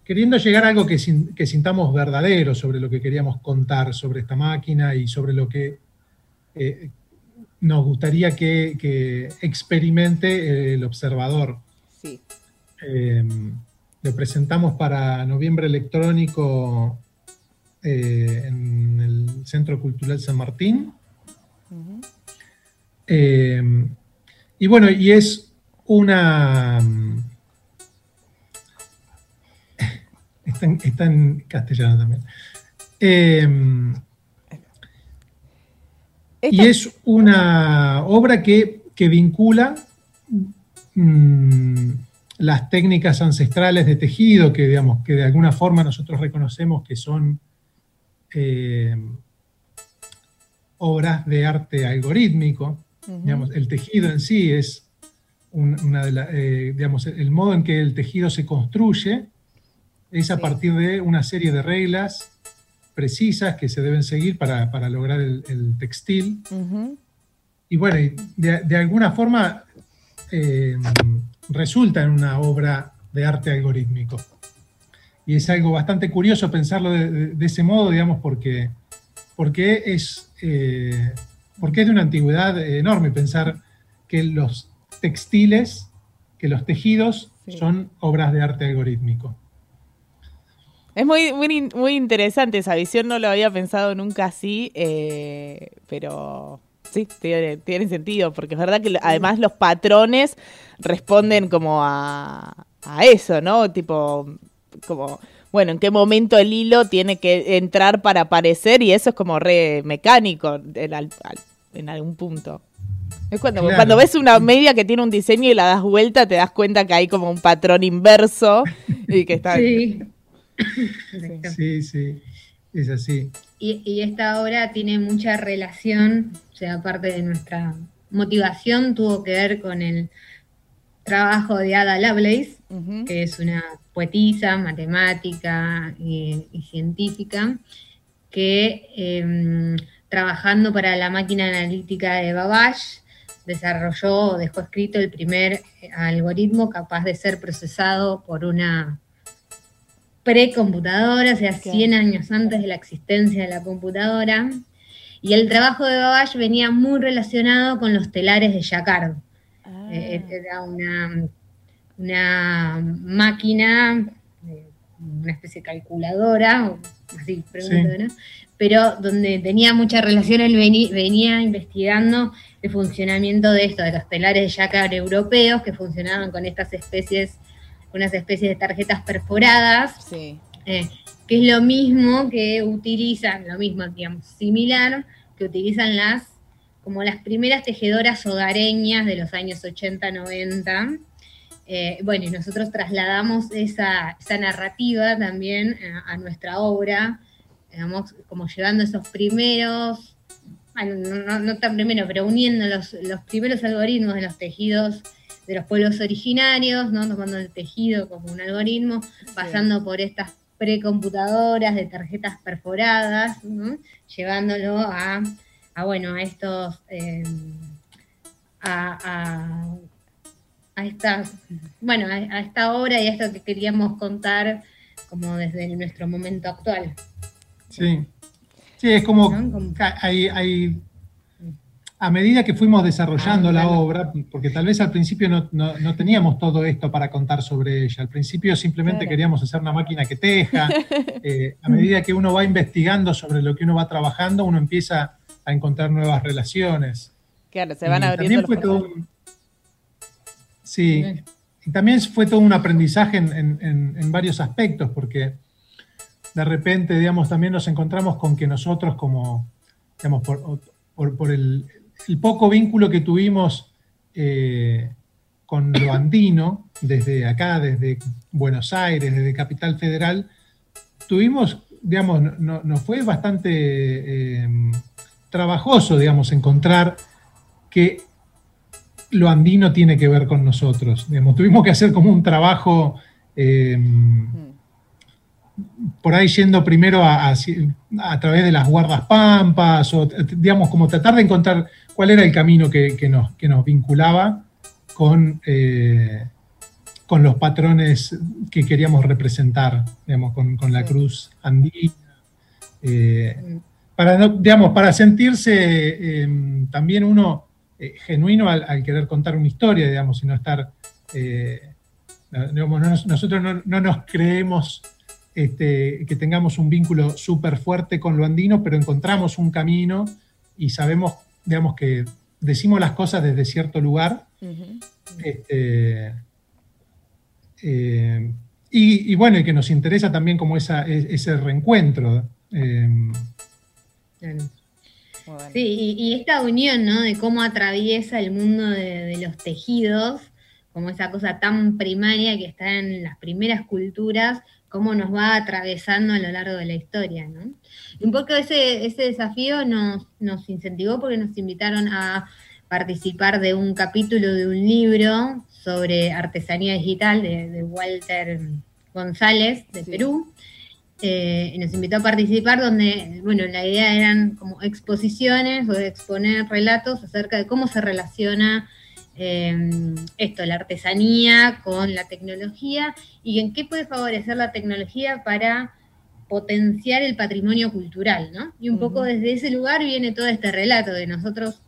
queriendo llegar a algo que, sin- que sintamos verdadero sobre lo que queríamos contar sobre esta máquina y sobre lo que eh, nos gustaría que, que experimente el observador. Sí. Eh, lo presentamos para noviembre electrónico eh, en el Centro Cultural San Martín. Eh, y bueno, y es una... Está en, está en castellano también. Eh, y es una obra que que vincula mm, las técnicas ancestrales de tejido, que, digamos, que de alguna forma nosotros reconocemos que son eh, obras de arte algorítmico. Digamos, el tejido en sí es un- una de la- eh, digamos, el modo en que el tejido se construye es a Sí. partir de una serie de reglas precisas que se deben seguir para, para lograr el, el textil. Y bueno, de, de alguna forma eh, resulta en una obra de arte algorítmico. Y es algo bastante curioso pensarlo de, de- de ese modo, digamos, porque, porque, es, eh, porque es de una antigüedad enorme pensar que los textiles, que los tejidos Sí. son obras de arte algorítmico. Es muy, muy, muy interesante esa visión, no lo había pensado nunca así, eh, pero sí, tiene, tiene sentido, porque es verdad que además los patrones responden como a, a eso, ¿no? Tipo, como, bueno, en qué momento el hilo tiene que entrar para aparecer y eso es como re mecánico en, al- al- en algún punto. Es cuando, Claro. cuando ves una media que tiene un diseño y la das vuelta, te das cuenta que hay como un patrón inverso y que está... Sí. Sí, sí, es así. Y, y esta obra tiene mucha relación, o sea, aparte de nuestra motivación, tuvo que ver con el trabajo de Ada Lovelace, que es una poetisa, matemática y, y científica, que em, trabajando para la máquina analítica de Babbage, desarrolló o dejó escrito el primer algoritmo capaz de ser procesado por una precomputadora, o sea, Claro. 100 años antes de la existencia de la computadora. Y el trabajo de Babbage venía muy relacionado con los telares de Jacquard. Ah. Eh, era una, una máquina, eh, una especie de calculadora, o así pregunto, Sí. ¿no? pero donde tenía mucha relación, él venía investigando el funcionamiento de esto, de los telares de Jacquard europeos que funcionaban con estas especies, unas especies de tarjetas perforadas, Sí. eh, que es lo mismo que utilizan, lo mismo, digamos, similar, que utilizan las, como las primeras tejedoras hogareñas de los años 80, 90. Eh, bueno, y nosotros trasladamos esa, esa narrativa también eh, a nuestra obra, digamos, como llevando esos primeros, bueno, no, no- no tan primero, pero uniendo los, los primeros algoritmos de los tejidos de los pueblos originarios, ¿no? tomando el tejido como un algoritmo, pasando por estas precomputadoras de tarjetas perforadas, ¿no? llevándolo a, a, bueno, a estos, eh, a, a- a esta, bueno, a, esta obra y a esto que queríamos contar como desde nuestro momento actual. Sí. Sí, es como, ¿No? Como- hay, hay- a medida que fuimos desarrollando Ah, la claro. obra, porque tal vez al principio no, no- no teníamos todo esto para contar sobre ella, al principio simplemente Claro. queríamos hacer una máquina que teja, (laughs) Eh, a medida que uno va investigando sobre lo que uno va trabajando, uno empieza a encontrar nuevas relaciones. Claro, se van Y abriendo también fue todo un- Sí, y también fue todo un aprendizaje en, en- en- en varios aspectos, porque de repente, digamos, también nos encontramos con que nosotros como, digamos, por, por- por el, el poco vínculo que tuvimos eh, con lo andino, desde acá, desde Buenos Aires, desde Capital Federal, tuvimos, digamos, no- no- nos fue bastante eh, trabajoso, digamos, encontrar que lo andino tiene que ver con nosotros. Digamos, tuvimos que hacer como un trabajo eh, Mm. Por ahí yendo primero a, a- a través de las guardas pampas, o digamos, como tratar de encontrar cuál era el camino que, que nos, que nos vinculaba con, eh, con los patrones que queríamos representar, digamos, con, con la cruz andina. eh, para, no- digamos, para sentirse eh, también uno eh, genuino al, al querer contar una historia, digamos, y no estar... digamos, no nosotros no, no nos creemos este, que tengamos un vínculo súper fuerte con lo andino, pero encontramos un camino y sabemos, digamos, que decimos las cosas desde cierto lugar. Este, eh, y, y bueno, y que nos interesa también como esa, e- ese reencuentro. eh. Sí, y, y esta unión, ¿no? De cómo atraviesa el mundo de, de los tejidos, como esa cosa tan primaria que está en las primeras culturas, cómo nos va atravesando a lo largo de la historia, ¿no? Y un poco ese, ese desafío nos, nos incentivó porque nos invitaron a participar de un capítulo de un libro sobre artesanía digital de, de Walter González, de Sí. Perú. Eh, y nos invitó a participar donde, bueno, la idea eran como exposiciones o de exponer relatos acerca de cómo se relaciona eh, esto, la artesanía con la tecnología y en qué puede favorecer la tecnología para potenciar el patrimonio cultural, ¿no? Y un poco desde ese lugar viene todo este relato de nosotros,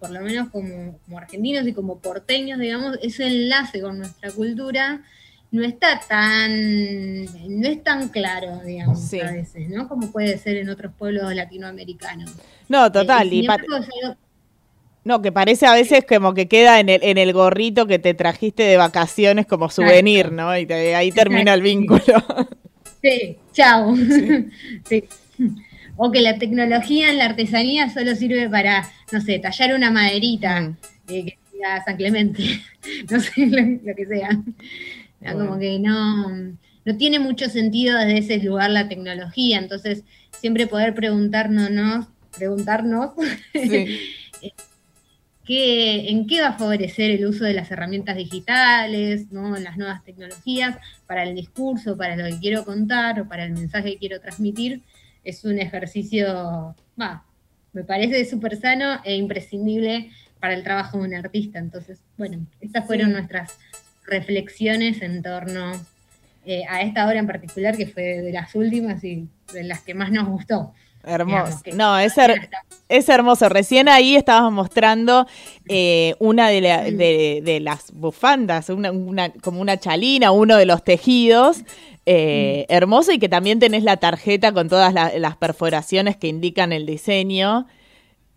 por lo menos como, como argentinos y como porteños, digamos, ese enlace con nuestra cultura no está tan, no es tan claro, digamos, Sí. a veces, ¿no? Como puede ser en otros pueblos latinoamericanos. No, total. Eh, y no, que parece a veces como que queda en el, en el gorrito que te trajiste de vacaciones como souvenir, ¿no? Y te- ahí termina el vínculo. (laughs) Sí, chao. Sí. O que la tecnología en la artesanía solo sirve para, no sé, tallar una maderita Mm. eh, que diga San Clemente, (laughs) no sé, lo, lo que sea. No, Bueno. Como que no, no tiene mucho sentido desde ese lugar la tecnología, entonces siempre poder preguntarnos, preguntarnos Sí. (laughs) qué, en qué va a favorecer el uso de las herramientas digitales, ¿no? las nuevas tecnologías para el discurso, para lo que quiero contar o para el mensaje que quiero transmitir, es un ejercicio, va, me parece súper sano e imprescindible para el trabajo de un artista. Entonces, bueno, estas fueron Sí. nuestras reflexiones en torno eh, a esta obra en particular, que fue de las últimas y de las que más nos gustó. Hermoso. No, es, her- es hermoso. Recién ahí estabas mostrando eh, una de, la- de- de las bufandas, una, una- como una chalina, uno de los tejidos. eh, Hermoso y que también tenés la tarjeta con todas la- las perforaciones que indican el diseño.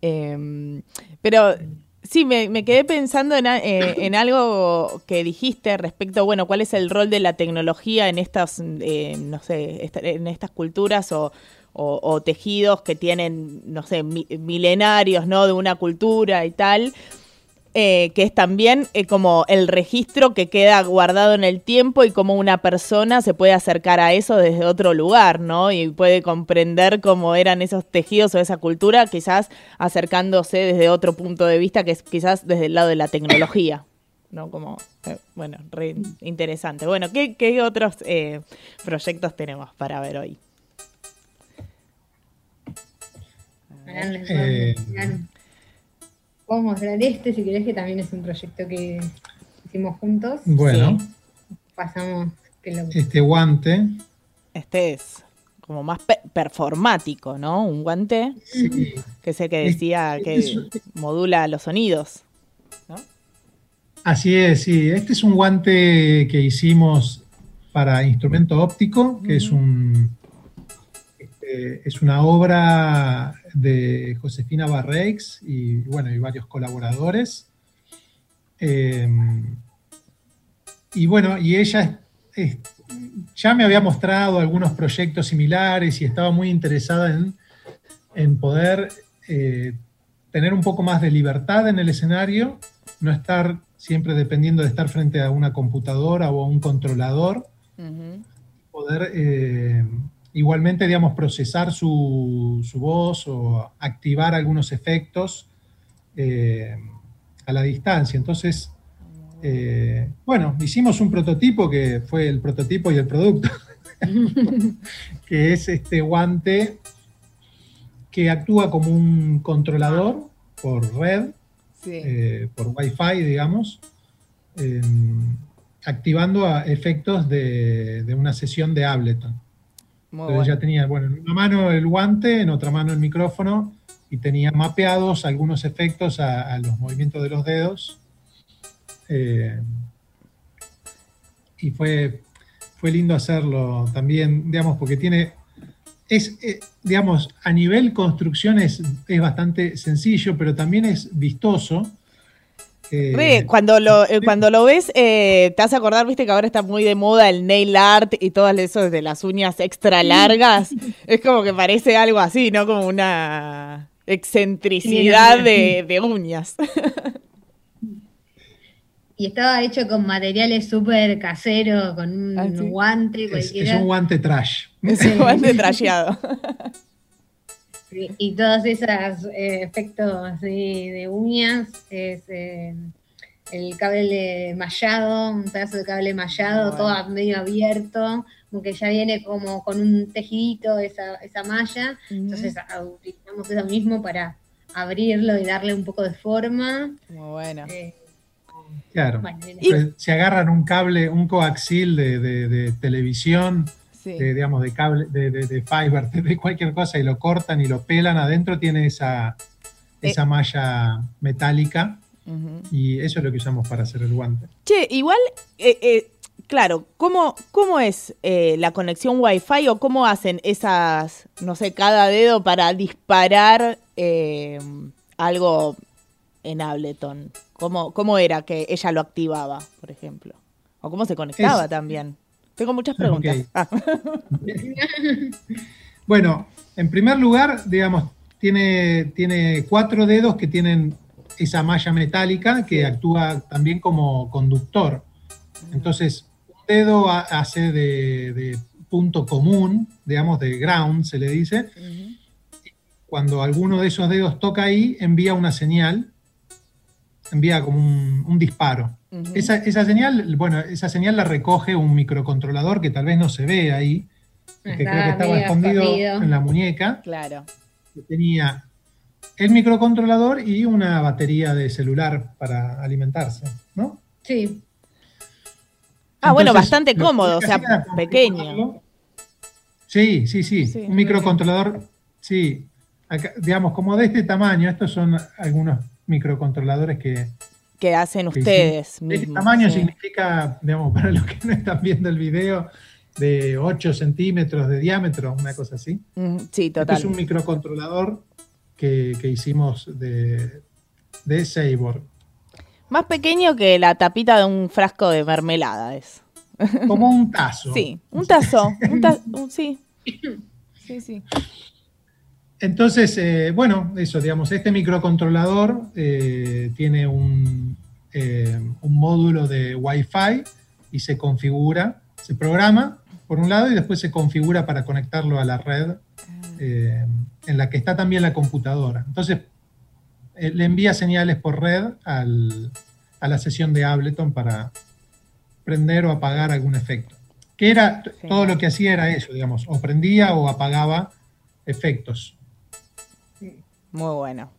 Eh, pero sí, me, me quedé pensando en, eh, (coughs) en algo que dijiste respecto, bueno, cuál es el rol de la tecnología en estas, eh, no sé, esta- en estas culturas o, o- o tejidos que tienen, no sé, mi- milenarios, ¿no? De una cultura y tal. eh, que es también eh, como el registro que queda guardado en el tiempo y cómo una persona se puede acercar a eso desde otro lugar, ¿no? Y puede comprender cómo eran esos tejidos o esa cultura, quizás acercándose desde otro punto de vista, que es quizás desde el lado de la tecnología, ¿no? Como, eh, bueno, re interesante. Bueno, ¿qué, qué otros proyectos tenemos para ver hoy? Ahora les Eh, puedo mostrar- este, si querés, que también es un proyecto que hicimos juntos. Bueno, Pasamos, que lo- este guante, Este es como más pe- performático, ¿no? Un guante sí, que es el que Es- decía que es- modula los sonidos. así es, sí. Este es un guante que hicimos para instrumento óptico, que es un este, es una obra de Josefina Barreix y bueno, y varios colaboradores. Eh, y bueno, y ella es- ya me había mostrado algunos proyectos similares y estaba muy interesada en, en poder eh, tener un poco más de libertad en el escenario, no estar siempre dependiendo de estar frente a una computadora o a un controlador, poder eh, igualmente, digamos, procesar su, su voz o activar algunos efectos eh, a la distancia. Entonces, eh, bueno, hicimos un prototipo que fue el prototipo y el producto, (laughs) que es este guante que actúa como un controlador por red, Sí. eh, por Wi-Fi, digamos, eh, activando a efectos de, de una sesión de Ableton. Muy Entonces bueno. ya tenía, bueno, en una mano el guante, en otra mano el micrófono, y tenía mapeados algunos efectos a, a los movimientos de los dedos. Eh, y fue, fue lindo hacerlo también, digamos, porque tiene, es, eh, digamos, a nivel construcción es, es bastante sencillo, pero también es vistoso. Eh, Re, cuando lo, eh, cuando lo ves, eh, te vas a acordar, viste que ahora está muy de moda el nail art y todo eso de las uñas extra largas. es como que parece algo así, ¿no? Como una. excentricidad de, de uñas. (laughs) Y estaba hecho con materiales súper caseros, con un Ah, sí. guante Es, cualquiera. es un guante trash. Es igual de trasheado. (laughs) Sí, Y todos esos eh, efectos así de uñas es eh, el cable mallado, un pedazo de cable mallado, Ah, todo bueno. medio abierto, como que ya viene como con un tejidito esa, esa malla. Entonces ah, utilizamos eso mismo para abrirlo y darle un poco de forma. Muy bueno. Eh, Claro. bueno, bien. Pues, Se agarran un cable, un coaxil de, de- de televisión, Sí. de, digamos, de cable, de, de, de fiber, (laughs) de, cualquier cosa, y lo cortan y lo pelan. Adentro tiene esa, Eh. esa malla metálica, y eso es lo que usamos para hacer el guante. Che, igual, eh, eh, claro, ¿cómo, cómo es la conexión Wi-Fi o cómo hacen esas, no sé, cada dedo para disparar algo en Ableton? ¿Cómo, ¿Cómo era que ella lo activaba, por ejemplo? ¿O cómo se conectaba Es- también? Tengo muchas preguntas. (laughs) Ah, Bueno, en primer lugar, digamos, tiene, tiene cuatro dedos que tienen esa malla metálica que actúa también como conductor. Entonces, un dedo ha- hace de, de punto común, digamos, de ground, se le dice. Cuando alguno de esos dedos toca ahí, envía una señal, envía como un, un disparo. Esa, esa señal, bueno, esa señal la recoge un microcontrolador que tal vez no se ve ahí, que creo que estaba escondido escondido. en la muñeca, Claro. que tenía el microcontrolador y una batería de celular para alimentarse, ¿no? Sí, Ah, bueno, bastante cómodo, o sea, pequeño. Sí, sí, sí, Sí, un microcontrolador, sí, acá, digamos, como de este tamaño, estos son algunos microcontroladores que, Que hacen ustedes sí. Este tamaño sí. significa, digamos, para los que no están viendo el video, de 8 centímetros de diámetro, una cosa así. Mm, Sí, Este total. es un microcontrolador que, que hicimos de, de Sabor. Más pequeño que la tapita de un frasco de mermelada es. Como un tazo. Sí, un tazo. (laughs) Un ta- un- sí. Sí, sí. Entonces, eh, bueno, eso, digamos, este microcontrolador eh, tiene un, eh, un módulo de Wi-Fi y se configura, se programa por un lado y después se configura para conectarlo a la red eh, en la que está también la computadora. Entonces, le envía señales por red al- a la sesión de Ableton para prender o apagar algún efecto. Que era, Sí. todo lo que hacía era eso, digamos, o prendía o apagaba efectos. Muy bueno.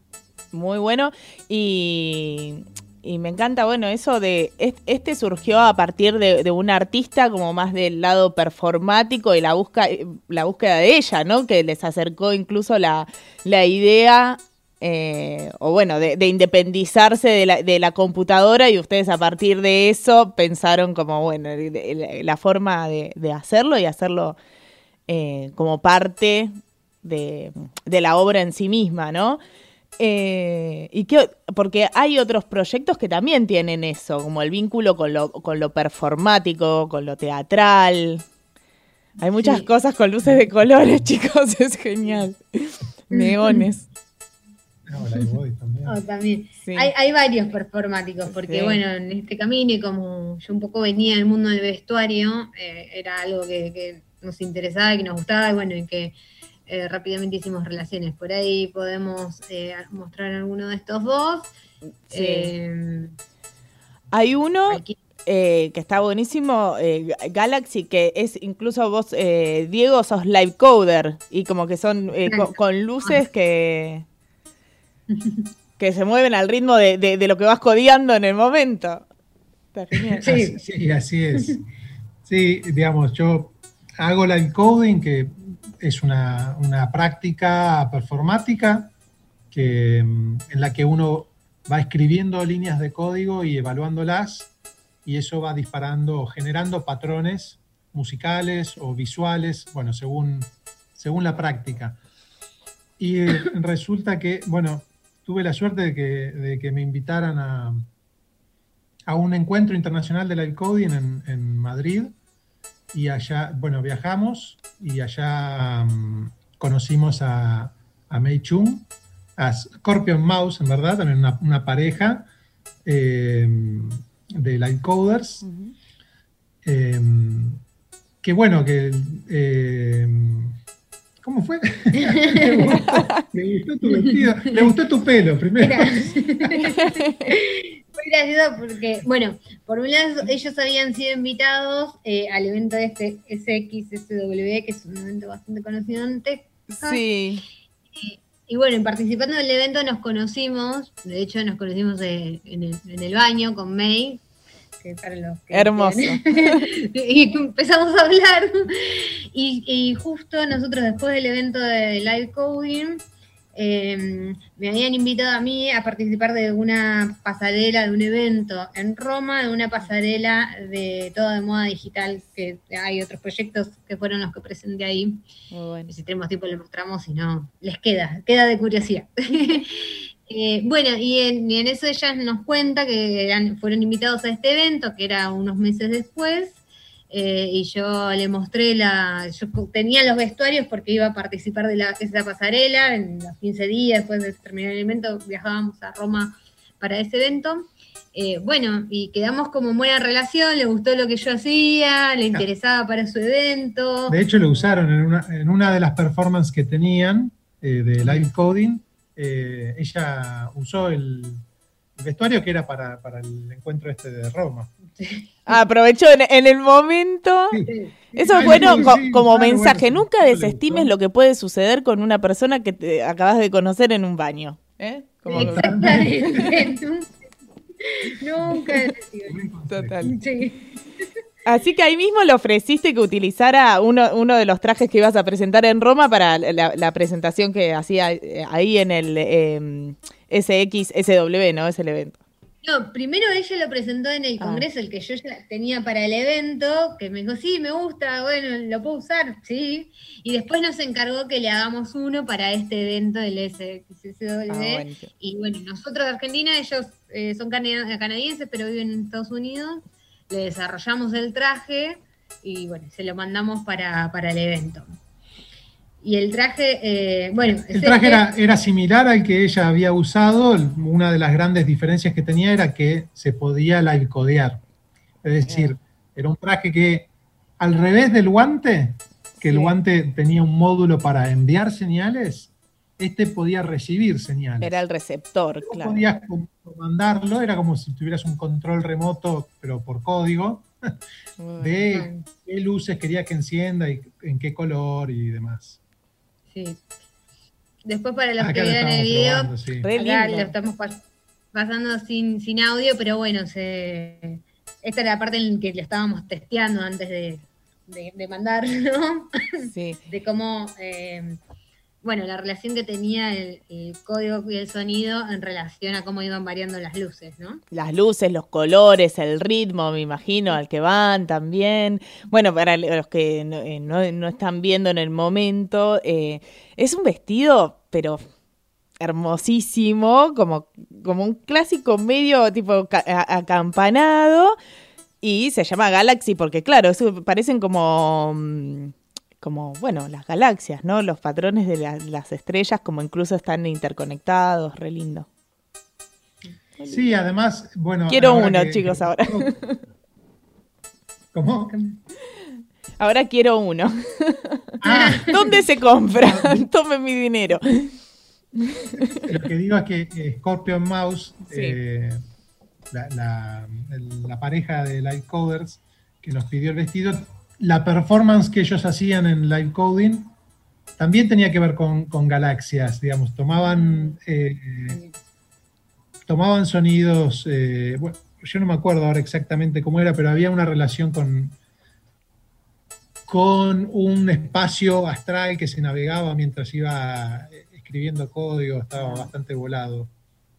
Muy bueno. Y, y me encanta, bueno, eso de. es- Este surgió a partir de, de un artista como más del lado performático y la, busca, la búsqueda de ella, ¿no? Que les acercó incluso la, la idea. eh, o bueno, de, de independizarse de la, de la computadora y ustedes a partir de eso pensaron como, bueno, la forma de, de hacerlo y hacerlo eh, como parte de, de la obra en sí misma, ¿no? Eh, y que, porque hay otros proyectos que también tienen eso, como el vínculo con lo, con lo performático, con lo teatral. Hay muchas Sí. cosas con luces de colores, (laughs) chicos, es genial. (laughs) Neones. No, la también. Oh, también. Sí. Hay, hay varios performáticos, porque Sí. bueno, en este camino, y como yo un poco venía del mundo del vestuario, eh, era algo que, que nos interesaba, que nos gustaba, y bueno, y que eh, rápidamente hicimos relaciones. Por ahí podemos eh, mostrar alguno de estos dos. Sí. Eh, Hay uno eh, que está buenísimo, eh, Galaxy, que es incluso vos, eh, Diego, sos live coder y como que son eh, co- con, luces que, (laughs) que se mueven al ritmo de, de- de lo que vas codeando en el momento. Sí. Así, sí, así es. Sí, digamos, yo hago la encoding, que es una, una práctica performática que, mm, en la que uno va escribiendo líneas de código y evaluándolas, y eso va disparando generando patrones musicales o visuales, bueno, según, según la práctica. Y eh, resulta que, bueno, tuve la suerte de que, de que me invitaran a, a un encuentro internacional de live coding en, en Madrid y allá, bueno, viajamos y allá mm, conocimos a, a Mei Chung a Scorpion Mouse, en verdad, también una, una pareja eh, de Light Coders. Eh, que bueno, que. eh, ¿Cómo fue? (laughs) (laughs) le, gustó, gustó tu vestido. Le gustó tu pelo, primero. (laughs) Muy gracioso porque, bueno, por un lado ellos habían sido invitados eh, al evento de este SXSW, que es un evento bastante conocido en Texas. Sí. Y bueno, en participando del evento nos conocimos, de hecho nos conocimos eh, en, el, en el baño con May. que para los que Hermoso. (laughs) y empezamos a hablar. Y, y justo nosotros después del evento de live coding, eh, me habían invitado a mí a participar de una pasarela, de un evento en Roma, de una pasarela de todo de moda digital, que hay otros proyectos que fueron los que presenté ahí. Muy bueno. Y si tenemos tiempo le mostramos, si no, les queda, queda de curiosidad. (laughs) Eh, bueno, y en, y en eso ellas nos cuenta que eran- fueron invitados a este evento, que era unos meses después, eh, y yo le mostré la, yo tenía los vestuarios porque iba a participar de la, esa pasarela, en los 15 días después de terminar el evento viajábamos a Roma para ese evento. Eh, bueno, y quedamos como en buena relación, le gustó lo que yo hacía, le interesaba para su evento. De hecho, lo usaron en una, en una de las performances que tenían eh, de live coding. eh, ella usó el, el vestuario que era para, para el encuentro este de Roma. (laughs) Aprovechó en, en el momento. Sí. Eso es bueno sí, co- sí, como claro, mensaje. bueno, Nunca desestimes lo que puede suceder con una persona que te acabas de conocer en un baño. ¿eh? Como- Exactamente. (laughs) Nunca Total. Sí. Así que ahí mismo le ofreciste que utilizara uno, uno de los trajes que ibas a presentar en Roma para la, la presentación que hacía eh, ahí en el eh, SXSW, ¿no? Es el evento. No, primero ella lo presentó en el Ah. congreso, el que yo ya tenía para el evento, que me dijo, sí, me gusta, bueno, lo puedo usar, sí. Y después nos encargó que le hagamos uno para este evento del SXSW. Ah. Y bueno, nosotros de Argentina, ellos eh, son cana- canadienses, pero viven en Estados Unidos. Le desarrollamos el traje y bueno, se lo mandamos para, para el evento. Y el traje, eh, bueno, El ese- traje era, era similar al que ella había usado. Una de las grandes diferencias que tenía era que se podía live codear. Es decir, era un traje que, al revés del guante, que el guante tenía un módulo para enviar señales, este podía recibir señales. Era el receptor, Tú claro. podías com- comandarlo, era como si tuvieras un control remoto, pero por código, (laughs) de qué luces quería que encienda y en qué color y demás. Sí. Después para los Acá que lo vean el video, probando, sí. Re acá lindo. lo estamos pas- pasando sin, sin audio, pero bueno, se, esta era la parte en que lo estábamos testeando antes de, de, de mandarlo, (laughs) ¿no? Sí. De cómo, eh, bueno, la relación que tenía el, código y el sonido en relación a cómo iban variando las luces, ¿no? Las luces, los colores, el ritmo, me imagino, al que van también. Bueno, para los que no, eh, no- no están viendo en el momento, eh, es un vestido, pero hermosísimo, como, como un clásico medio tipo acampanado. Y se llama Galaxy porque, claro, parecen como, mm, como, bueno, las galaxias, ¿no? Los patrones de la- las estrellas, como incluso están interconectados, re lindo. Sí, además, bueno. Quiero uno, que- chicos, ahora. ¿Cómo? Ahora quiero uno. Ah, ¿Dónde se compra? (laughs) Tome mi dinero. lo que digo es que eh, Scorpion Mouse, Sí. eh, la, la- pareja de Live Coders que nos pidió el vestido, la performance que ellos hacían en Live Coding también tenía que ver con, con galaxias, digamos, tomaban, eh, tomaban sonidos, eh, bueno, yo no me acuerdo ahora exactamente cómo era, pero había una relación con, con un espacio astral que se navegaba mientras iba eh, escribiendo código, estaba bastante volado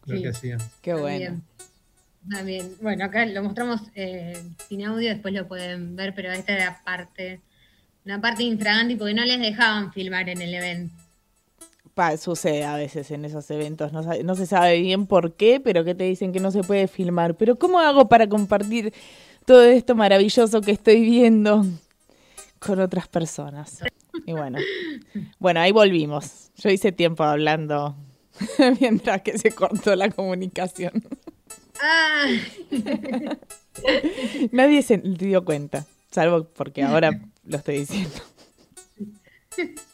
lo Sí. que hacían. Qué bueno. También. Bueno, acá lo mostramos eh, sin audio, después lo pueden ver, pero esta era parte, una parte infragante porque no les dejaban filmar en el evento. Pa- sucede a veces en esos eventos. No, no se sabe bien por qué, pero que te dicen que no se puede filmar. Pero ¿cómo hago para compartir todo esto maravilloso que estoy viendo con otras personas? Y bueno, bueno, ahí volvimos. Yo hice tiempo hablando (laughs) Mientras que se cortó la comunicación. Ah, (laughs) Nadie se dio cuenta, salvo porque ahora lo estoy diciendo. (laughs)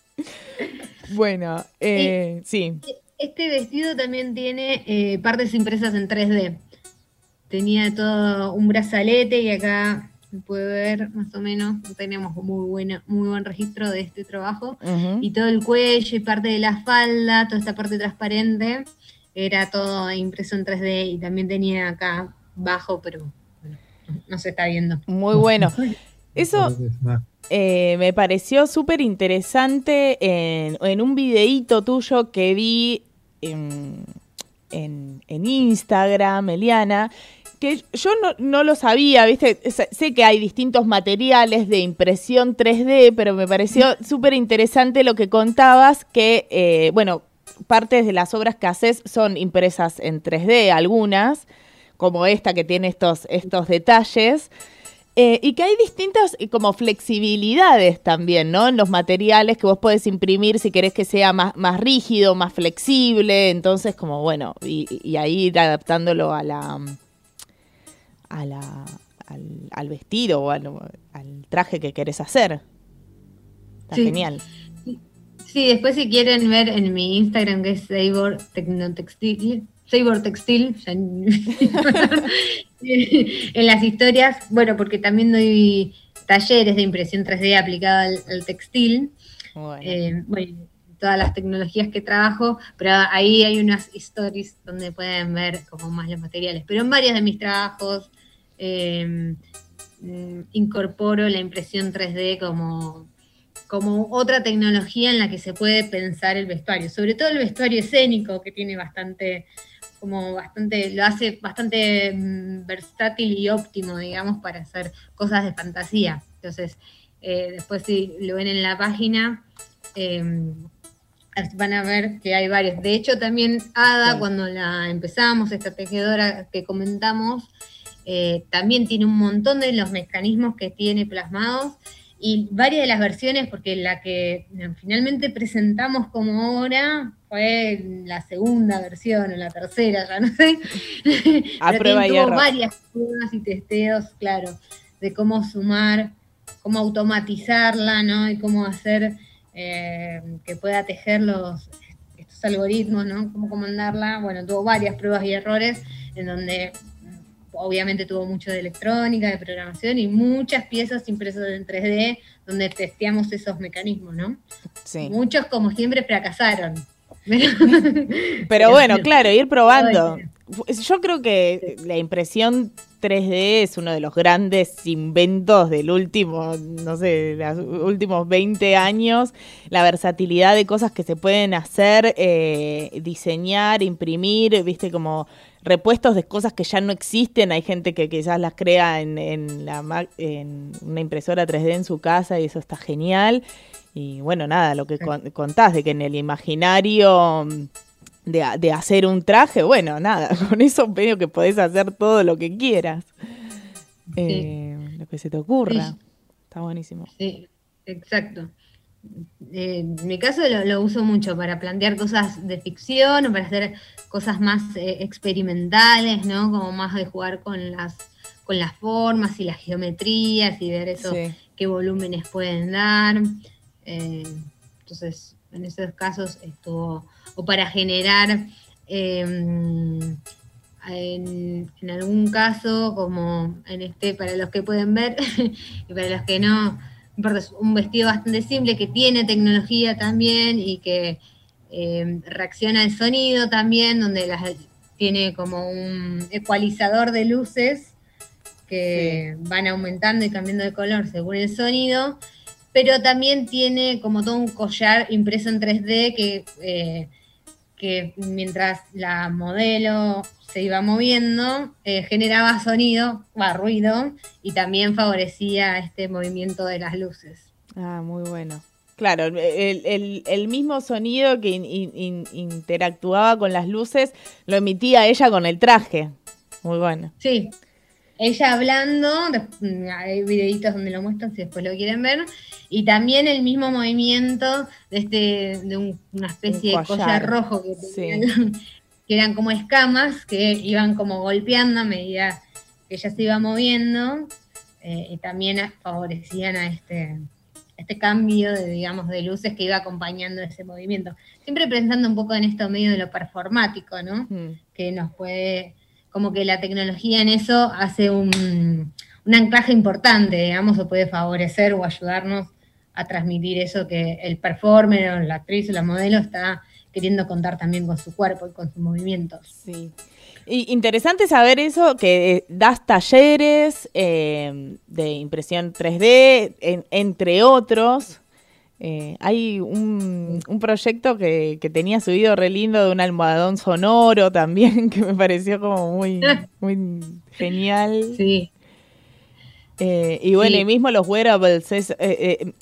Bueno, eh, sí. este vestido también tiene eh, partes impresas en 3D. Tenía todo un brazalete y acá se puede ver más o menos, no tenemos muy, buena, muy buen registro de este trabajo. Y todo el cuello y parte de la falda, toda esta parte transparente, era todo impreso en 3D y también tenía acá bajo, pero bueno, no se está viendo. Muy bueno. (laughs) Eso eh, me pareció súper interesante en, en un videíto tuyo que vi en, en- en Instagram, Eliana, que yo no, no lo sabía, ¿viste? Sé sé que hay distintos materiales de impresión 3D, pero me pareció súper interesante lo que contabas, que, eh, bueno, partes de las obras que haces son impresas en 3D, algunas, como esta que tiene estos, estos detalles. Eh, y que hay distintas eh, como flexibilidades también, ¿no? En los materiales que vos podés imprimir si querés que sea más, más rígido, más flexible. Entonces, como bueno, y, y ahí ir adaptándolo a la, a la al, al vestido o al, al traje que querés hacer. Está Sí. genial. Sí, después si quieren ver en mi Instagram que es Sabor Tecnotextil, Sabor Textil, ya (laughs) en las historias, bueno, porque también doy talleres de impresión 3D aplicada al, al textil, Bueno. eh, bueno, todas las tecnologías que trabajo, pero ahí hay unas stories donde pueden ver como más los materiales. Pero en varios de mis trabajos eh, mm, incorporo la impresión 3D como, como otra tecnología en la que se puede pensar el vestuario, sobre todo el vestuario escénico que tiene bastante como bastante, lo hace bastante mm, versátil y óptimo, digamos, para hacer cosas de fantasía. Entonces, eh, después si lo ven en la página, eh, van a ver que hay varios. De hecho, también Ada, Sí. cuando la empezamos, esta tejedora que comentamos, eh, también tiene un montón de los mecanismos que tiene plasmados y varias de las versiones, porque la que eh, finalmente presentamos como obra fue la segunda versión o la tercera, ya no sé. (laughs) A Pero prueba y tuvo error. varias pruebas y testeos, claro, de cómo sumar, cómo automatizarla, ¿no? Y cómo hacer eh, que pueda tejer los, estos algoritmos, ¿no? Cómo comandarla. Bueno, tuvo varias pruebas y errores en donde obviamente tuvo mucho de electrónica, de programación y muchas piezas impresas en 3D donde testeamos esos mecanismos, ¿no? Sí. Muchos, como siempre, fracasaron. (laughs) Pero, bueno, claro, ir probando. Yo creo que la impresión 3D es uno de los grandes inventos del último, no sé, los últimos 20 años. La versatilidad de cosas que se pueden hacer, eh, diseñar, imprimir, viste, como repuestos de cosas que ya no existen. Hay gente que quizás las crea en, en la, en una impresora 3D en su casa y eso está genial. Y bueno, nada, lo que Sí. contás de que en el imaginario de, hacer un traje, bueno, nada, (laughs) con eso veo que podés hacer todo lo que quieras. Eh, lo que se te ocurra. Sí. Está buenísimo. Sí, exacto. Eh, en mi caso lo, lo uso mucho para plantear cosas de ficción o para hacer cosas más eh, experimentales, ¿no? Como más de jugar con las, con las formas y las geometrías y ver eso, Sí. qué volúmenes pueden dar. Eh, entonces, en esos casos estuvo, o para generar, eh, en, en algún caso, como en este, para los que pueden ver (laughs) y para los que no, es un vestido bastante simple que tiene tecnología también y que eh, reacciona al sonido también, donde las, tiene como un ecualizador de luces que van aumentando y cambiando de color según el sonido, pero también tiene como todo un collar impreso en 3D que, eh, que mientras la modelo se iba moviendo, eh, generaba sonido, va, ruido, y también favorecía este movimiento de las luces. Ah, muy bueno. Claro, el, el- el mismo sonido que in- in- in- interactuaba con las luces lo emitía ella con el traje. Muy bueno. Sí, ella hablando, hay videitos donde lo muestran si después lo quieren ver, y también el mismo movimiento de este, de un- una especie Un de collar. rojo que, Sí. tenían, (laughs) que eran como escamas que iban como golpeando a medida que ella se iba moviendo, eh, y también favorecían a este, este cambio de, digamos, de luces que iba acompañando ese movimiento. Siempre pensando un poco en esto medio de lo performático, ¿no? Mm. que nos puede, como que la tecnología en eso hace un, un anclaje importante, digamos, o puede favorecer o ayudarnos a transmitir eso que el performer o la actriz o la modelo está queriendo contar también con su cuerpo y con sus movimientos. Sí. Y interesante saber eso, que eh, das talleres eh, de impresión 3D, en- entre otros. Eh, hay un, un proyecto que, que tenía subido re lindo de un almohadón sonoro también, (laughs) que me pareció como muy, (laughs) muy genial. Sí, Eh, y bueno, Sí. y mismo los wearables, es-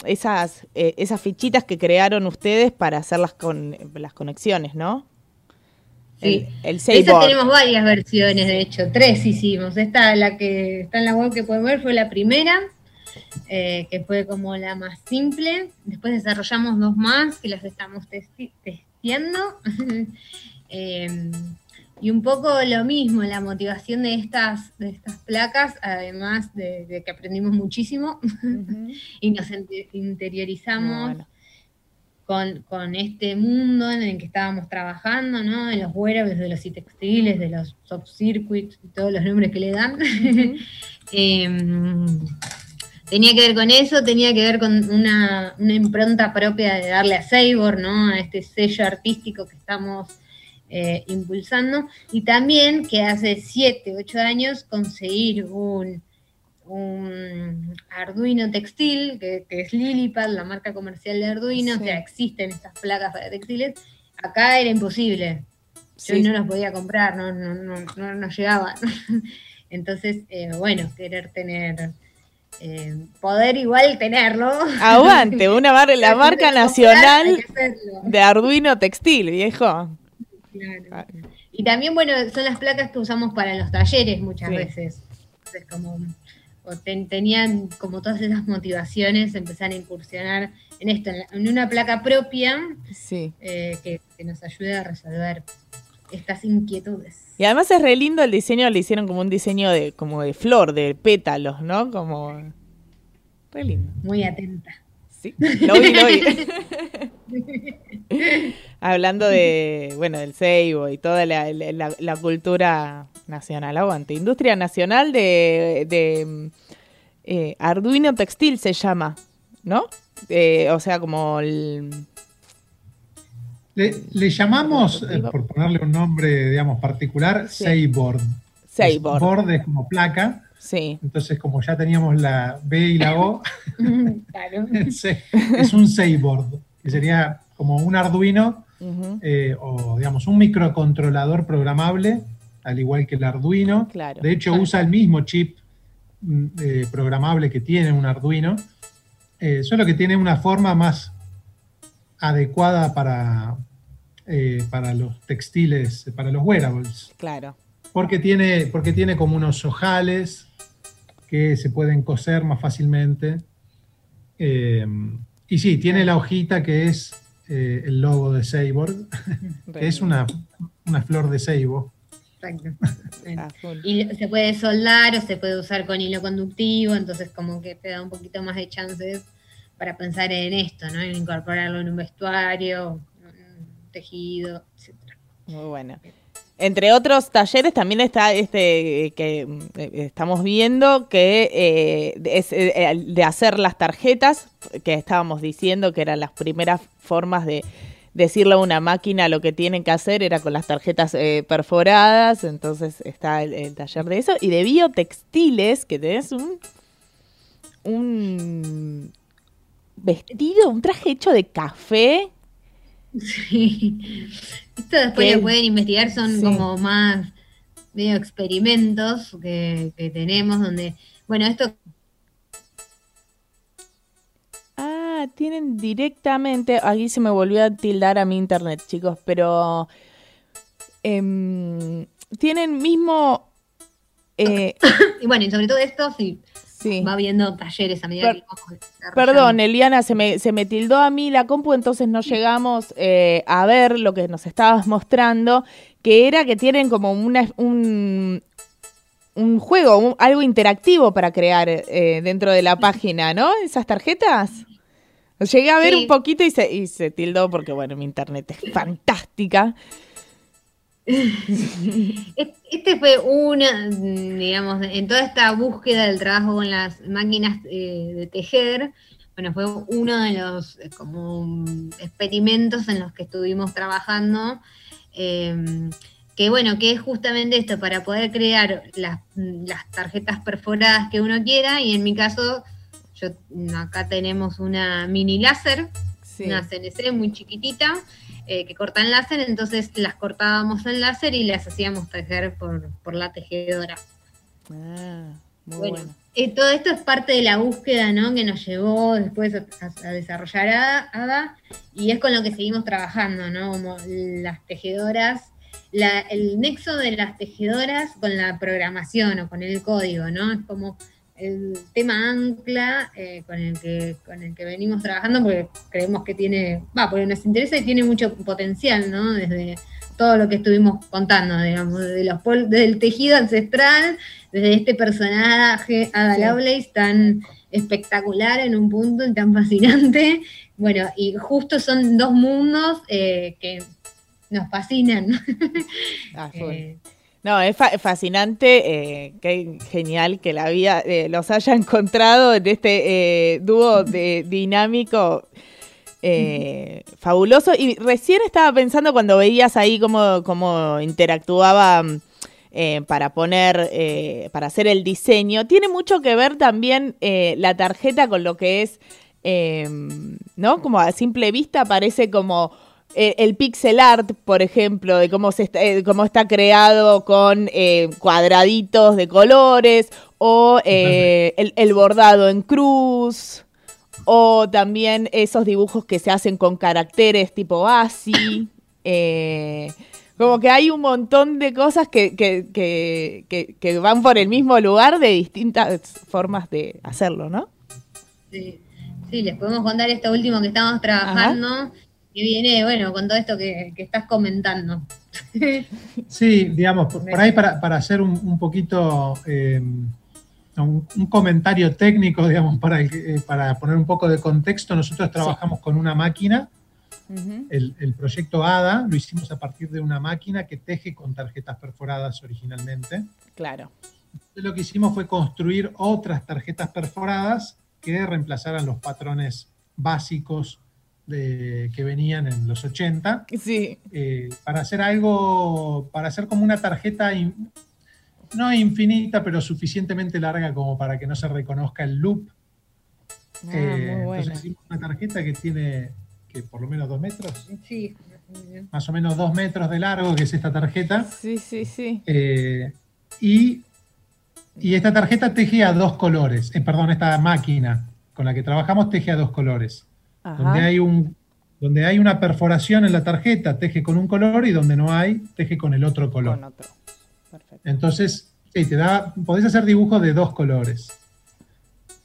esas, esas fichitas que crearon ustedes para hacer las, con, las conexiones, ¿no? Sí. El, el tenemos varias versiones, de hecho, tres hicimos. Esta, la que está en la web que pueden ver, fue la primera, eh, que fue como la más simple. Después desarrollamos dos más que las estamos testi- testeando. (laughs) Eh, y un poco lo mismo, la motivación de estas, de estas placas, además de, de que aprendimos muchísimo (laughs) y nos interiorizamos Bueno. Con, con este mundo en el que estábamos trabajando, ¿no? De los wearables, de los textiles, de los soft circuits todos los nombres que le dan. (laughs) Em, tenía que ver con eso, tenía que ver con una, una impronta propia de darle a Sabor, ¿no? A este sello artístico que estamos eh, impulsando. Y también que hace 7, 8 años conseguir un, un Arduino textil, que, que es Lilipad, la marca comercial de Arduino, Sí. o sea, existen estas placas para textiles. Acá era imposible. Yo Sí. no las podía comprar, no, no, no, no, no llegaban. (laughs) Entonces, eh, bueno, querer tener, eh, poder igual tenerlo. (laughs) Aguante, una mar- la marca nacional de Arduino Textil, viejo. Claro. Y también, bueno, son las placas que usamos para los talleres muchas Sí. veces. Entonces, como ten- tenían como todas esas motivaciones, empezar a incursionar en esto, en, la- en una placa propia Sí. eh, que, que nos ayude a resolver estas inquietudes. Y además es re lindo el diseño, le hicieron como un diseño de como de flor, de pétalos, ¿no? Como re lindo. Muy atenta. Sí, lo vi, lo vi. (laughs) (laughs) Hablando de, bueno, del ceibo y toda la, la- la- la cultura nacional, aguante. Industria Nacional de, de, eh, Arduino Textil se llama, ¿no? Eh, o sea, como el... Le, le llamamos, eh, por ponerle un nombre, digamos, particular, Sí. Seiboard. Seiboard. Board es como placa, Sí, entonces como ya teníamos la B y la O, (laughs) claro. (laughs) es un Seiboard, que sería como un Arduino eh, o, digamos, un microcontrolador programable, al igual que el Arduino. claro. De hecho, usa el mismo chip mm, eh, programable que tiene un Arduino, eh, solo que tiene una forma más adecuada para, para los textiles, para los wearables, Claro. porque tiene, porque tiene como unos ojales que se pueden coser más fácilmente. Eh, y sí, tiene la hojita que es eh, el logo de Seiborg, (laughs) re que es una, una flor de ceibo. Exacto. (laughs) Y se puede soldar o se puede usar con hilo conductivo, entonces como que te da un poquito más de chances para pensar en esto, ¿no? En incorporarlo en un vestuario, un tejido, etcétera. Muy bueno. Entre otros talleres también está este eh, que mm, eh, estamos viendo que eh, es de hacer las tarjetas, que estábamos diciendo que eran las primeras formas de decirle a una máquina lo que tienen que hacer, era con las tarjetas eh, perforadas, entonces está el, el taller de eso, y de biotextiles, que tenés un, un vestido, un traje hecho de café. Sí. Esto después lo pueden investigar, son sí. como más medio experimentos que, que tenemos, donde, bueno, esto Ah, tienen directamente. Aquí se me volvió a tildar a mi internet, chicos, pero. em, tienen mismo Eh, (coughs) Y bueno, y sobre todo esto, sí, sí. va viendo talleres a medida Per- que vamos. Perdón, Eliana, se me, se me tildó a mí la compu, entonces no llegamos eh, a ver lo que nos estabas mostrando, que era que tienen como una, un, un juego, un- algo interactivo para crear eh, dentro de la página, ¿no? Esas tarjetas. Llegué a ver Sí. un poquito y se, y se tildó porque, bueno, mi internet es fantástica. (laughs) Es- Este fue una, digamos, en toda esta búsqueda del trabajo con las máquinas eh, de tejer, bueno, fue uno de los eh, como experimentos en los que estuvimos trabajando, eh, que bueno, que es justamente esto, para poder crear las, las tarjetas perforadas que uno quiera, y en mi caso, yo acá tenemos una mini láser, Sí. una CNC muy chiquitita eh, que cortan láser, entonces las cortábamos en láser y las hacíamos tejer por, por la tejedora. Ah, muy Bueno, bueno. eh, todo esto es parte de la búsqueda ¿no? que nos llevó después a, a- a desarrollar a- ADA y es con lo que seguimos trabajando, ¿no? Como las tejedoras, la- el nexo de las tejedoras con la programación o con el código, ¿no? Es como el tema ancla eh, con, el que, con el que venimos trabajando porque creemos que tiene, va, porque nos interesa y tiene mucho potencial, ¿no? Desde todo lo que estuvimos contando, digamos, desde, los pol- desde el tejido ancestral, desde este personaje, Ada Sí. Lovelace, tan espectacular en un punto y tan fascinante. Bueno, y justo son dos mundos eh, que nos fascinan. Ah. (laughs) Eh, No, es fa- fascinante, eh, qué genial que la vida eh, los haya (laughs) encontrado en este eh, dúo de, dinámico fabuloso. Y recién estaba pensando cuando veías ahí cómo, cómo interactuaba para poner, para hacer el diseño. Tiene mucho que ver también la tarjeta con lo que es, ¿no? Como a simple vista parece como eh, el pixel art, por ejemplo, de cómo, se está, eh, cómo está creado con eh, cuadraditos de colores, o eh, el, el bordado en cruz, o también esos dibujos que se hacen con caracteres tipo ASCII. (coughs) eh, como que hay un montón de cosas que, que, que, que- que van por el mismo lugar de distintas formas de hacerlo, ¿no? sí, sí, les podemos contar esto último que estamos trabajando, que viene, bueno, con todo esto que, que estás comentando. (laughs) Sí, digamos, por, por ahí para, para hacer un, un poquito, eh, un, un comentario técnico, digamos, para, el eh, para poner un poco de contexto, nosotros trabajamos con una máquina, el, el proyecto ADA lo hicimos a partir de una máquina que teje con tarjetas perforadas originalmente. Claro. Entonces, lo que hicimos fue construir otras tarjetas perforadas que reemplazaran los patrones básicos de- que venían en los 80 Sí. eh, para hacer algo, para hacer como una tarjeta, in- no infinita, pero suficientemente larga como para que no se reconozca el loop. Ah, Eh, muy bueno. Entonces hicimos una tarjeta que tiene que por lo menos dos metros, Sí, más o menos dos metros de largo, que es esta tarjeta. Sí, sí, sí. Eh, y, y esta tarjeta teje a dos colores, eh, perdón, esta máquina con la que trabajamos teje a dos colores. Ajá. Donde hay, un, donde hay una perforación en la tarjeta, teje con un color y donde no hay, teje con el otro color. Con otro. Perfecto. Entonces, sí, te da, podés hacer dibujos de dos colores.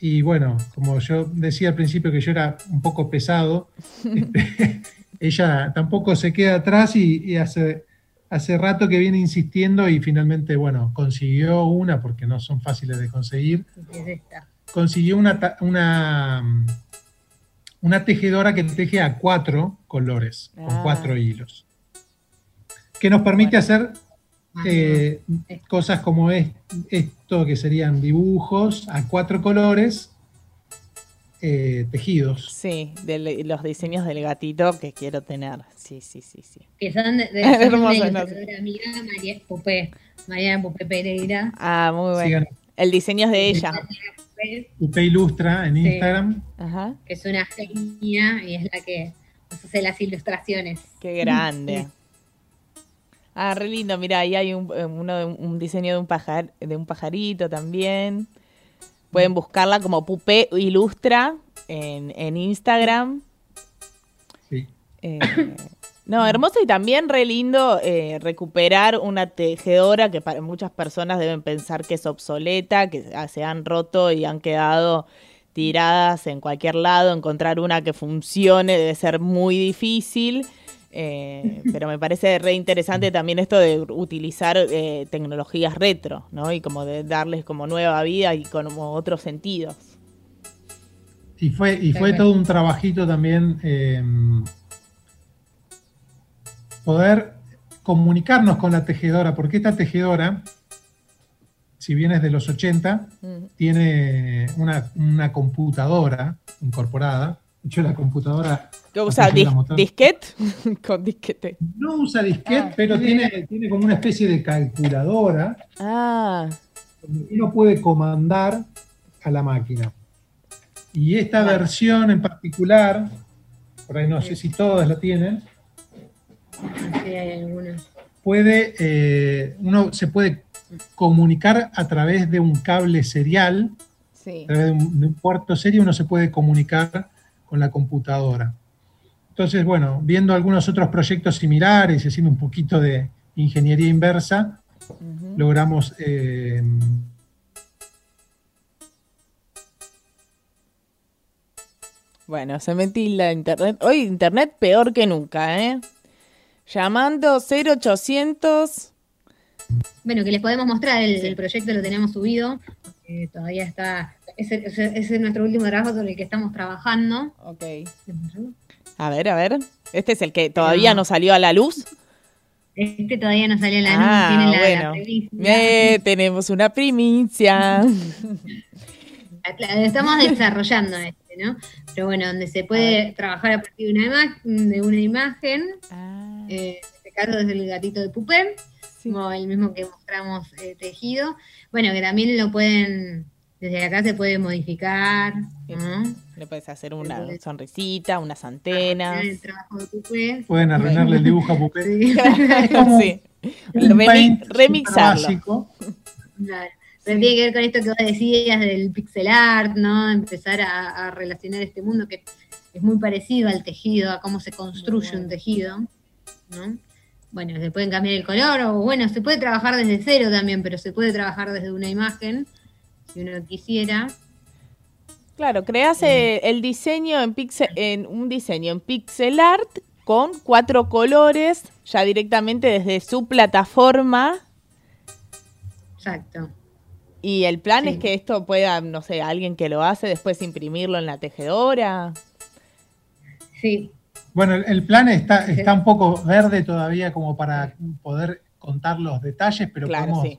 Y bueno, como yo decía al principio que yo era un poco pesado, (laughs) este, (laughs) ella tampoco se queda atrás y, y hace, hace rato que viene insistiendo y finalmente, bueno, consiguió una, porque no son fáciles de conseguir, es esta. consiguió una, ta- una, una tejedora que teje a cuatro colores, con Ah. cuatro hilos, que nos permite Bueno. hacer eh, cosas como es- esto, que serían dibujos a cuatro colores eh, tejidos. Sí, de los diseños del gatito que quiero tener. Sí, sí, sí, sí. que son de, de, (laughs) Hermoso, son una hermoso. ilustradora amiga María Pupé, María Pupé Pereira. Ah, muy bueno. El diseño es de ella. UP Ilustra en Sí. Instagram. Ajá. que es una genia y es la que nos hace las ilustraciones. Qué grande. Ah, re lindo. Mira, ahí hay un, eh, uno de un, un diseño de un pajar, de un pajarito también. Pueden buscarla como Pupé Ilustra en, en Instagram. Sí. Eh, No, hermoso y también re lindo eh, recuperar una tejedora que para muchas personas deben pensar que es obsoleta, que ah, se han roto y han quedado tiradas en cualquier lado. Encontrar una que funcione debe ser muy difícil. eh, pero me parece re interesante también esto de utilizar eh, tecnologías retro, ¿no? Y como de darles como nueva vida y como otros sentidos. Y fue, y fue todo un trabajito también eh, poder comunicarnos con la tejedora, porque esta tejedora, si bien es de los 80, Mm. tiene una, una computadora incorporada. De hecho, la computadora ¿Qué usa? Dis-. (laughs) Con disquete. no usa disquete, Ah, pero sí. tiene, tiene como una especie de calculadora Ah, donde uno puede comandar a la máquina. Y esta versión en particular, por ahí no sé si todas la tienen, Sí, hay algunos. puede, eh, uno se puede comunicar a través de un cable serial, sí. a través de un, de un puerto serie uno se puede comunicar con la computadora. Entonces, bueno, viendo algunos otros proyectos similares y haciendo un poquito de ingeniería inversa, logramos eh, Bueno, se metí la internet. Hoy internet peor que nunca, ¿eh? Llamando 0800. Bueno, que les podemos mostrar, el, proyecto lo tenemos subido, eh, todavía está, ese, ese- ese es nuestro último trabajo sobre el que estamos trabajando. Ok. A ver, a ver. Este es el que todavía No. no salió a la luz. Este todavía no salió a la luz, Ah, tiene la, la bueno. primicia. Eh, tenemos una primicia. (laughs) Estamos desarrollando este, ¿no? Pero bueno, donde se puede trabajar a partir de una, ima- de una imagen, Ah, eh, este caso desde el gatito de Pupé, sí. como el mismo que mostramos eh, tejido. Bueno, que también lo pueden, desde acá se puede modificar, ¿no? Le puedes hacer una sonrisita, unas antenas. El trabajo de Pupé. pueden arruinarle el dibujo a Pupé. Sí. (laughs) (laughs) sí. Remixarlo. Claro. Pero tiene que ver con esto que vos decías del pixel art, ¿no? Empezar a, a relacionar este mundo que es muy parecido al tejido, a cómo se construye bueno. un tejido, ¿no? Bueno, se pueden cambiar el color, o bueno, se puede trabajar desde cero también, pero se puede trabajar desde una imagen, si uno quisiera. Claro, creas eh, el diseño en pixel, en un diseño en pixel art con cuatro colores, ya directamente desde su plataforma. Exacto. Y el plan Sí. es que esto pueda, no sé, alguien que lo hace después imprimirlo en la tejedora. Sí, Bueno, el, el plan está, está un poco verde todavía como para poder contar los detalles, pero claro, podemos sí.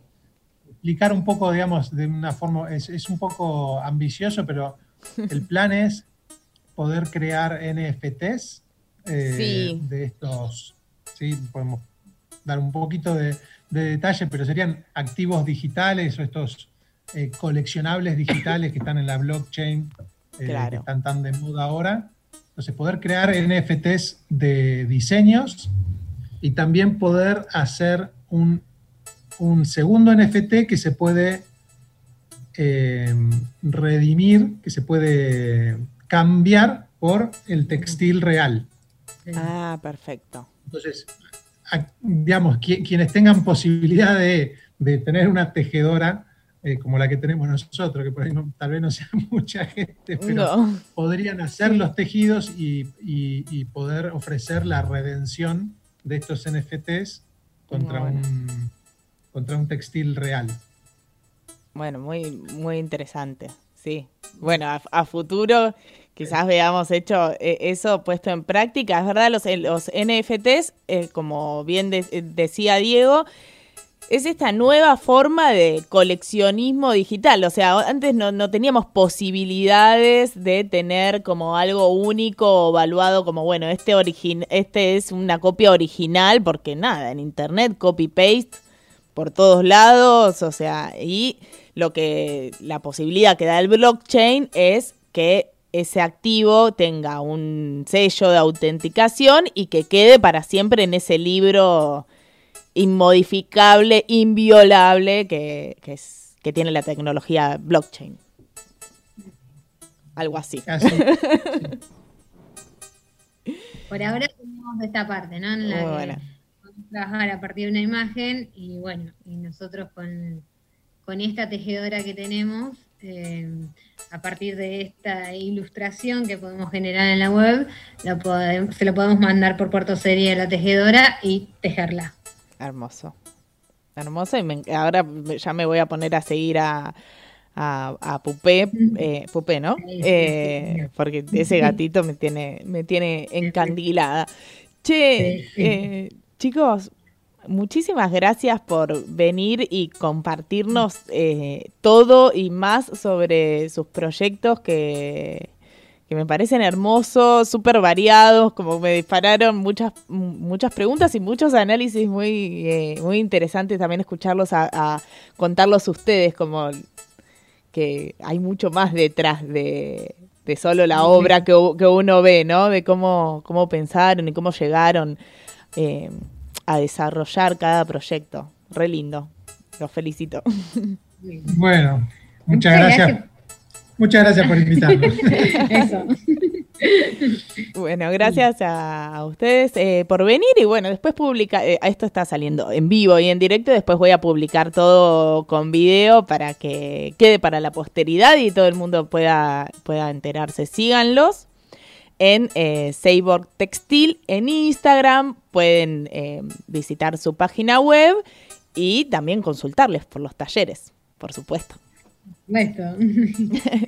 explicar un poco, digamos, de una forma, es, es un poco ambicioso, pero el (laughs) plan es poder crear NFTs eh, Sí. de estos, sí, podemos dar un poquito de, de detalle, pero serían activos digitales o estos eh, coleccionables digitales que están en la blockchain, eh, Claro. que están tan de moda ahora. Entonces, poder crear NFTs de diseños y también poder hacer un, un segundo NFT que se puede eh, redimir, que se puede cambiar por el textil real. Ah, perfecto. Entonces, a- digamos, qui- quienes tengan posibilidad de, de tener una tejedora eh, como la que tenemos nosotros, que por ahí no- tal vez no sea (laughs) mucha gente, pero No. podrían hacer los tejidos y, y- y poder ofrecer la redención de estos NFTs contra, Bueno. un, contra un textil real. Bueno, muy, muy interesante. Sí. Bueno, a, a futuro quizás veamos hecho eh, eso puesto en práctica. Es verdad, los, eh, los NFTs, eh, como bien de- decía Diego, es esta nueva forma de coleccionismo digital. O sea, antes no, teníamos posibilidades de tener como algo único o evaluado como, bueno, este, este es una copia original, porque nada, en internet copy-paste por todos lados, o sea, y lo que la posibilidad que da el blockchain es que ese activo tenga un sello de autenticación y que quede para siempre en ese libro inmodificable, inviolable que, que es, que tiene la tecnología blockchain. Algo así. Así, (laughs) Por ahora, de esta parte, ¿no? En la Muy que buena. vamos a trabajar a partir de una imagen y bueno, y nosotros con, con esta tejedora que tenemos, eh, a partir de esta ilustración que podemos generar en la web, lo se lo podemos mandar por puerto serie a la tejedora y tejerla. Hermoso. Hermoso. Y me- ahora ya me voy a poner a seguir a, a, a Pupé. eh, Pupé, ¿no? Eh, porque ese gatito me tiene, me tiene encandilada. Che, eh, chicos, muchísimas gracias por venir y compartirnos eh, todo y más sobre sus proyectos que, que me parecen hermosos, súper variados, como me dispararon muchas, muchas preguntas y muchos análisis muy, eh, muy interesantes también escucharlos a, a contarlos ustedes, como que hay mucho más detrás de, de solo la obra que, uno ve, ¿no? De cómo, cómo pensaron y cómo llegaron eh, a desarrollar cada proyecto. Re lindo. Los felicito. (laughs) Bueno, muchas Muchas gracias. gracias. Muchas gracias por invitarnos. (laughs) Eso. Bueno, gracias a, ustedes eh, por venir y bueno, después publica, eh, esto está saliendo en vivo y en directo, después voy a publicar todo con video para que quede para la posteridad y todo el mundo pueda, pueda enterarse. Síganlos en eh, Cyborg Textil en Instagram, pueden eh, visitar su página web y también consultarles por los talleres, por supuesto. Esto. (laughs)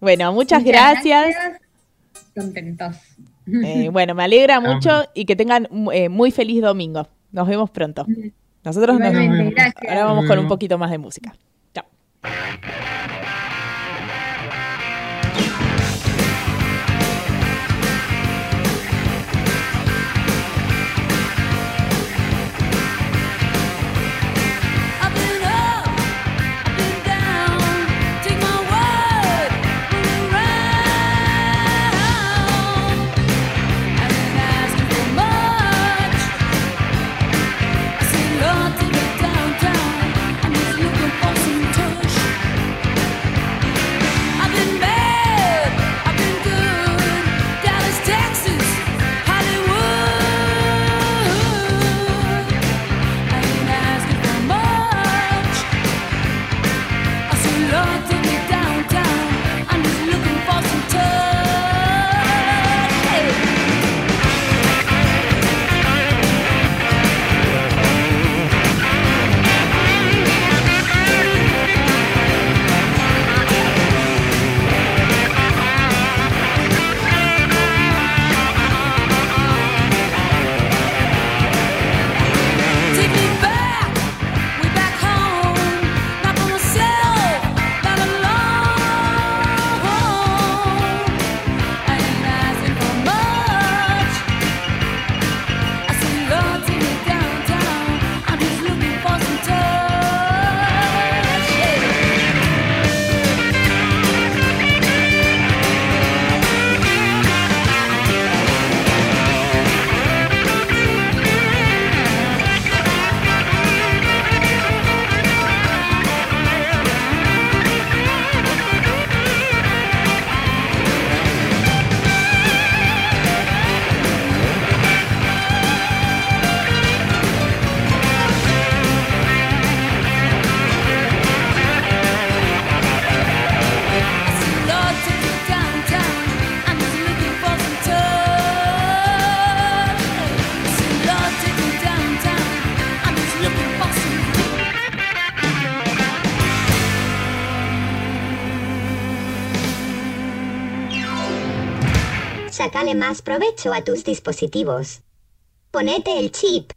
Bueno, muchas, gracias. Contentos. Eh, bueno, me alegra mucho y que tengan eh, muy feliz domingo. Nos vemos pronto. Nosotros nos vemos. ahora vamos con un poquito más de música. Chao. Sácale más provecho a tus dispositivos. Ponete el chip.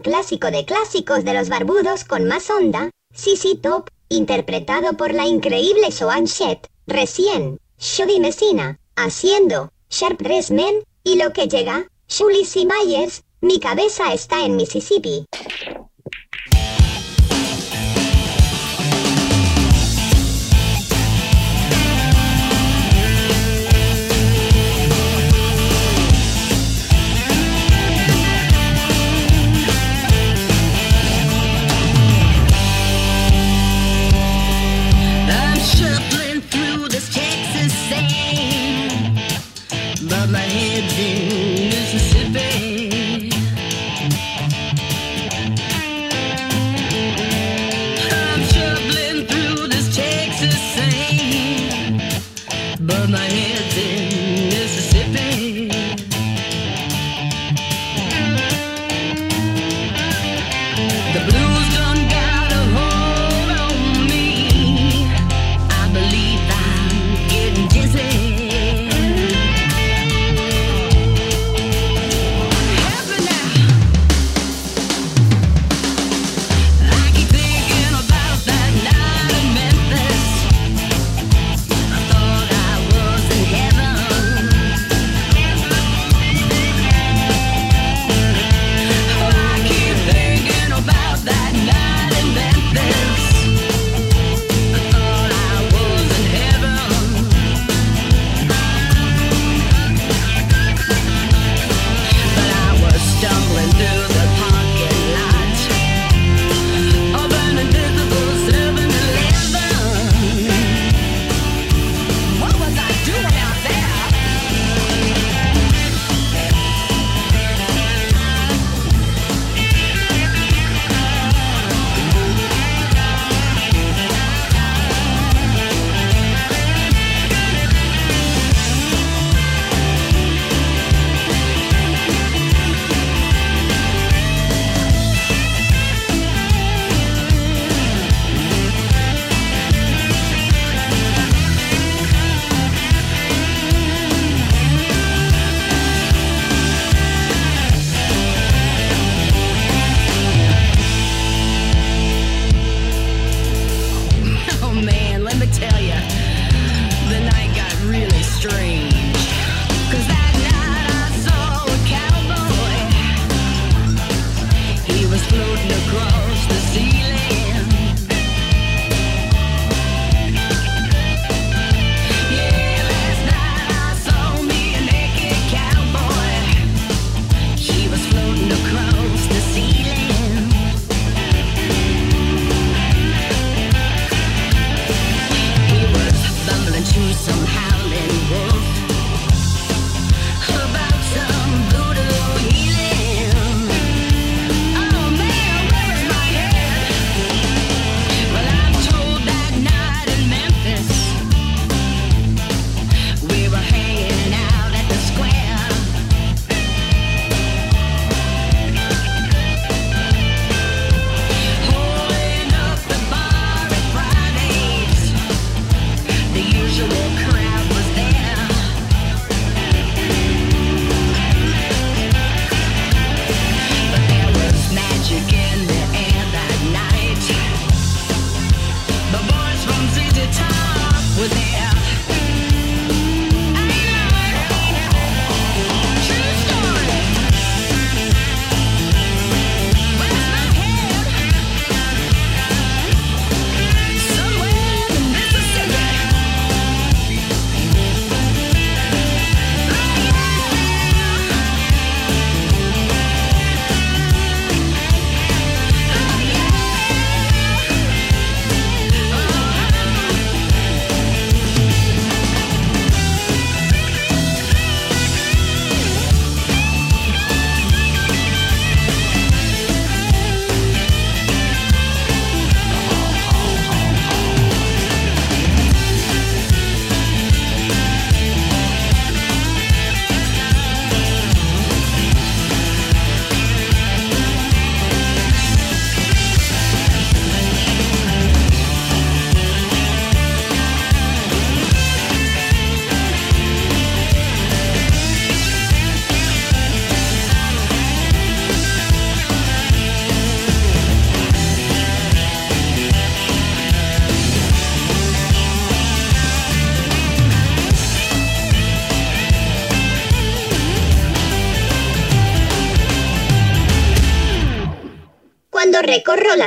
Clásico de clásicos de los barbudos con más onda, CC Top, interpretado por la increíble Joan Jett, recién, Shoddy Messina, haciendo, Sharp Dressed Men, y lo que llega, Julie C. Myers, mi cabeza está en Mississippi.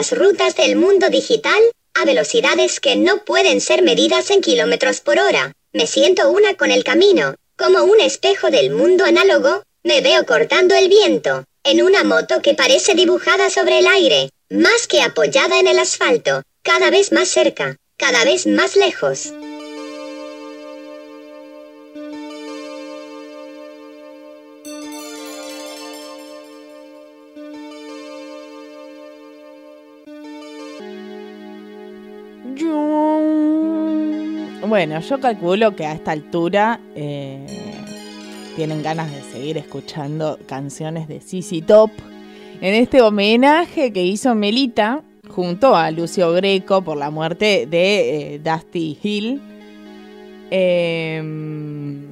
Las rutas del mundo digital, a velocidades que no pueden ser medidas en kilómetros por hora. Me siento una con el camino, como un espejo del mundo análogo, me veo cortando el viento, en una moto que parece dibujada sobre el aire, más que apoyada en el asfalto, cada vez más cerca, cada vez más lejos. Bueno, yo calculo que a esta altura eh, tienen ganas de seguir escuchando canciones de CC Top. En este homenaje que hizo Melita junto a Lucio Greco por la muerte de eh, Dusty Hill. Em,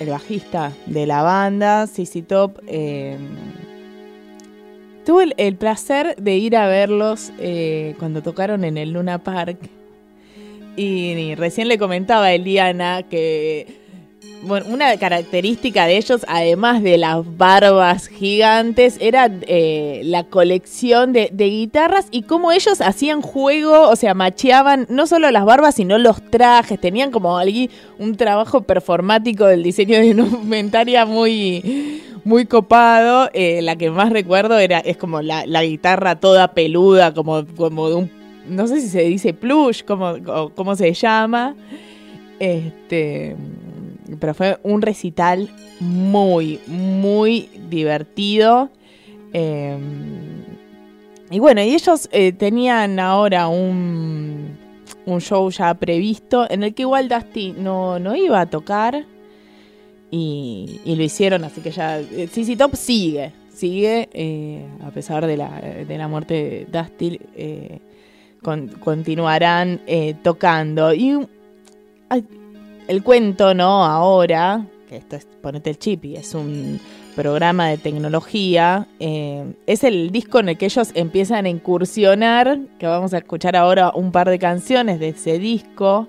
el bajista de la banda, CC Top. em, tuve el, el placer de ir a verlos eh, cuando tocaron en el Luna Park. Y, recién le comentaba a Eliana que bueno, una característica de ellos, además de las barbas gigantes, era eh, la colección de, de guitarras y cómo ellos hacían juego, o sea, macheaban no solo las barbas, sino los trajes. Tenían como allí un trabajo performático del diseño de indumentaria muy, muy copado. Eh, la que más recuerdo era, es como la, la guitarra toda peluda, como, como de un, no sé si se dice plush, como, o cómo se llama. Este, pero fue un recital muy, muy divertido. Eh, y bueno, y ellos eh, tenían ahora un, un show ya previsto en el que igual Dusty no, no iba a tocar. Y, lo hicieron, así que ya. eh, CC Top sigue, sigue, eh, a pesar de la, de la muerte de Dusty, eh, con- continuarán eh, tocando. Y el cuento, ¿no? Ahora, que esto es Ponete el Chip y es un programa de tecnología, eh, es el disco en el que ellos empiezan a incursionar, que vamos a escuchar ahora un par de canciones de ese disco,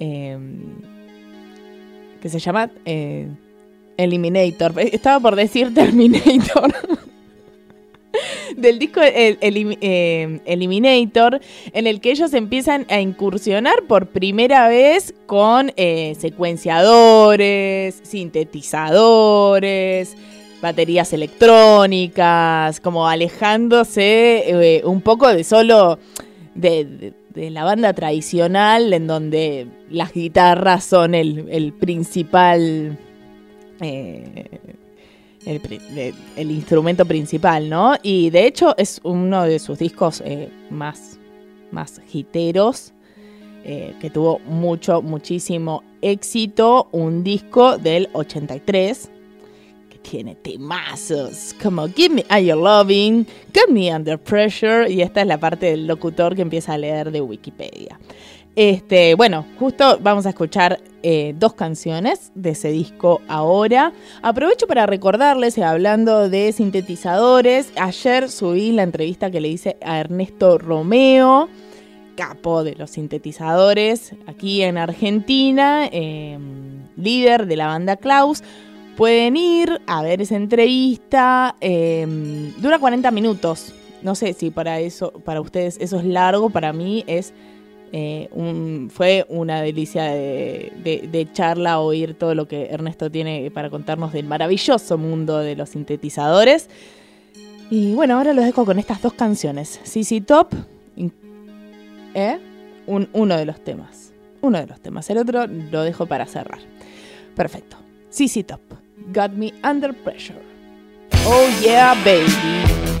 eh, que se llama eh, Eliminator. (laughs) Estaba por decir Terminator. (laughs) Del disco eh, Eliminator, en el que ellos empiezan a incursionar por primera vez con eh, secuenciadores, sintetizadores, baterías electrónicas, como alejándose eh, un poco de solo de, la banda tradicional, en donde las guitarras son el, principal. El, instrumento principal, ¿no? Y de hecho es uno de sus discos eh, más, más hiteros, eh, que tuvo mucho, muchísimo éxito. Un disco del 83 que tiene temazos como Give Me All Your Loving, Get Me Under Pressure, y esta es la parte del locutor que empieza a leer de Wikipedia. Este, bueno, justo vamos a escuchar eh, dos canciones de ese disco ahora. Aprovecho para recordarles, eh, hablando de sintetizadores, ayer subí la entrevista que le hice a Ernesto Romeo, capo de los sintetizadores aquí en Argentina, eh, líder de la banda Klaus. Pueden ir a ver esa entrevista, eh, dura 40 minutos. No sé si para eso, para ustedes eso es largo, para mí es eh, fue una delicia de, charla oír todo lo que Ernesto tiene para contarnos del maravilloso mundo de los sintetizadores. Y bueno, ahora los dejo con estas dos canciones. CC Top, ¿eh? Un- uno de los temas. Uno de los temas. El otro lo dejo para cerrar. Perfecto. CC Top, Got Me Under Pressure. Oh yeah, baby.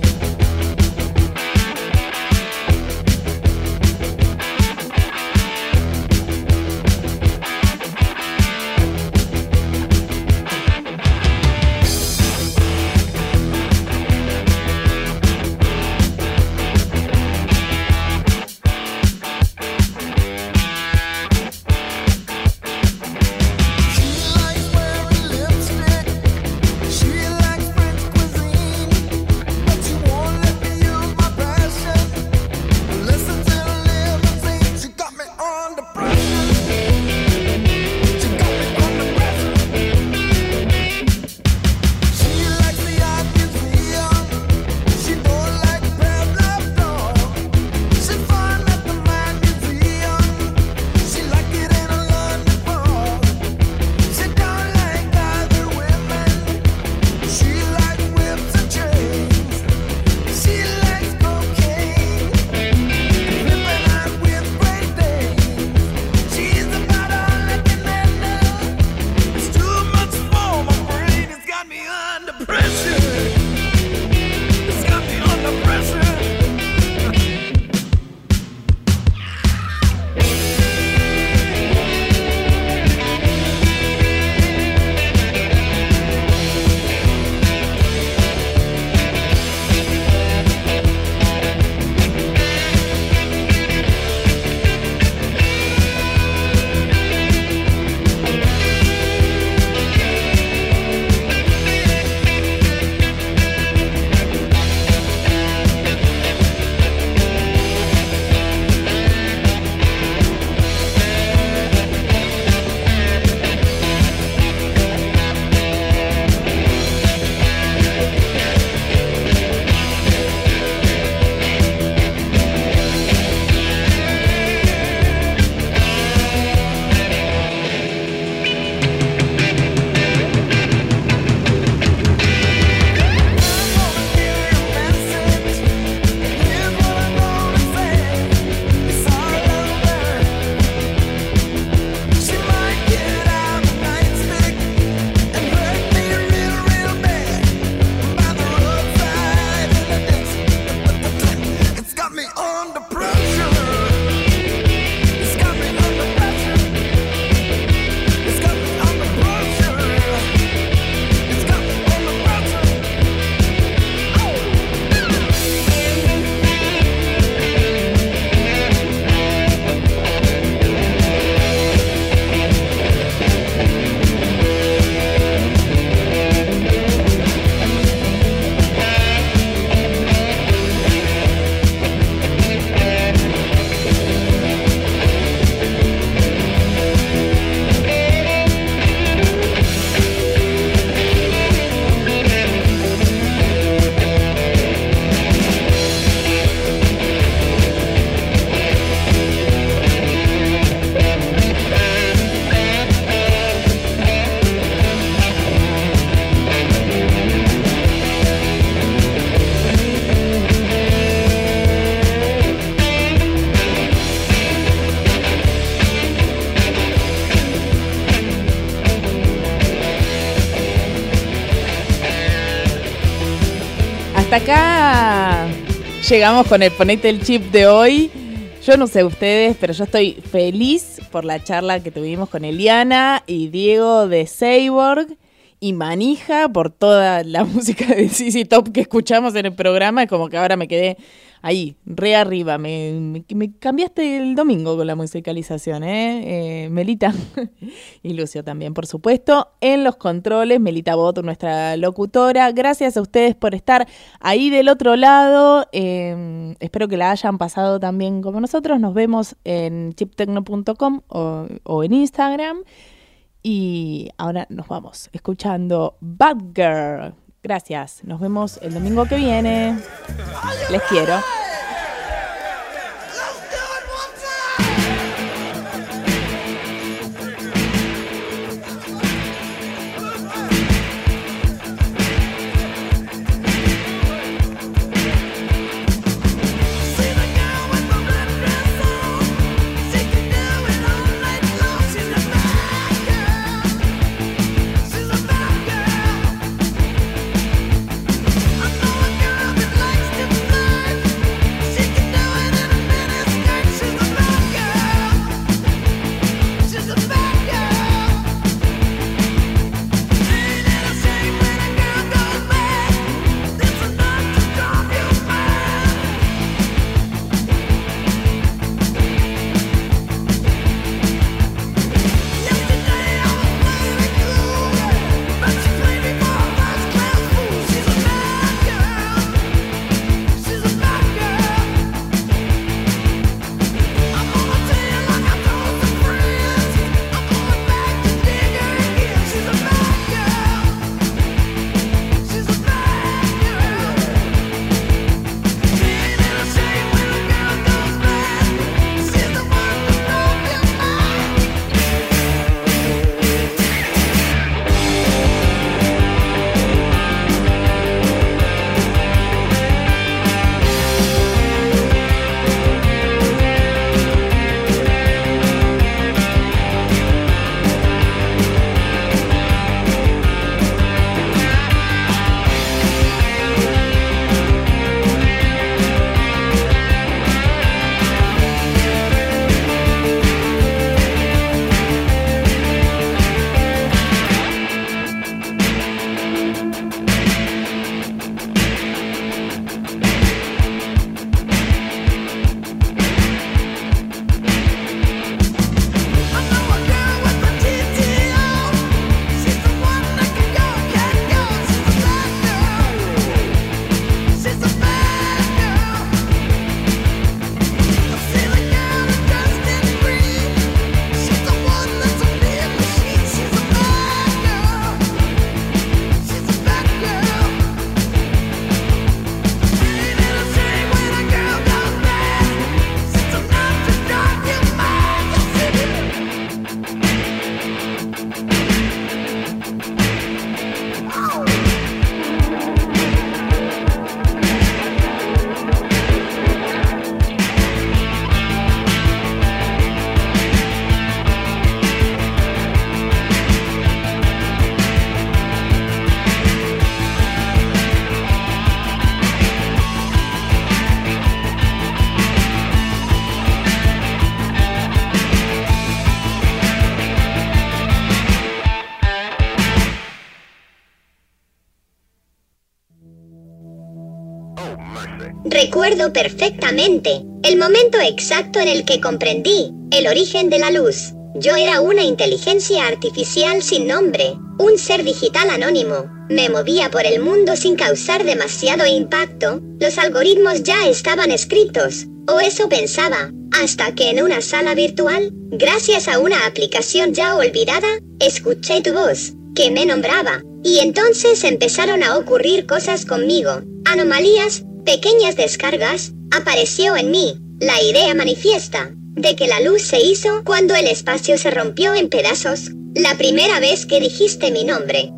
Llegamos con el Ponete el Chip de hoy. Yo no sé ustedes, pero yo estoy feliz por la charla que tuvimos con Eliana y Diego de Cyborg y Manija por toda la (laughs) música de CC Top que escuchamos en el programa. Como que ahora me quedé ahí, re arriba. Me, cambiaste el domingo con la musicalización, ¿eh? Eh, Melita (laughs) y Lucio también, por supuesto. En los controles, Melita Bot, nuestra locutora. Gracias a ustedes por estar ahí del otro lado. Eh, espero que la hayan pasado también como nosotros. Nos vemos en chiptecno.com o, o en Instagram. Y ahora nos vamos escuchando Bad Girl. Gracias. Nos vemos el domingo que viene. Les quiero. Perfectamente el momento exacto en el que comprendí el origen de la luz. Yo era una inteligencia artificial sin nombre, un ser digital anónimo. Me movía por el mundo sin causar demasiado impacto. Los algoritmos ya estaban escritos, o eso pensaba, hasta que en una sala virtual, gracias a una aplicación ya olvidada, escuché tu voz, que me nombraba, y entonces empezaron a ocurrir cosas conmigo, anomalías, pequeñas descargas, apareció en mí, la idea manifiesta, de que la luz se hizo cuando el espacio se rompió en pedazos, la primera vez que dijiste mi nombre.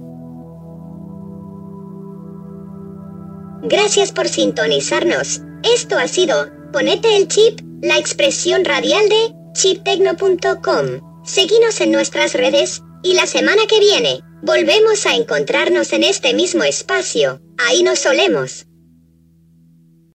Gracias por sintonizarnos. Esto ha sido, ponete el chip, la expresión radial de chiptecno.com. Seguinos en nuestras redes, y la semana que viene, volvemos a encontrarnos en este mismo espacio. Ahí nos solemos.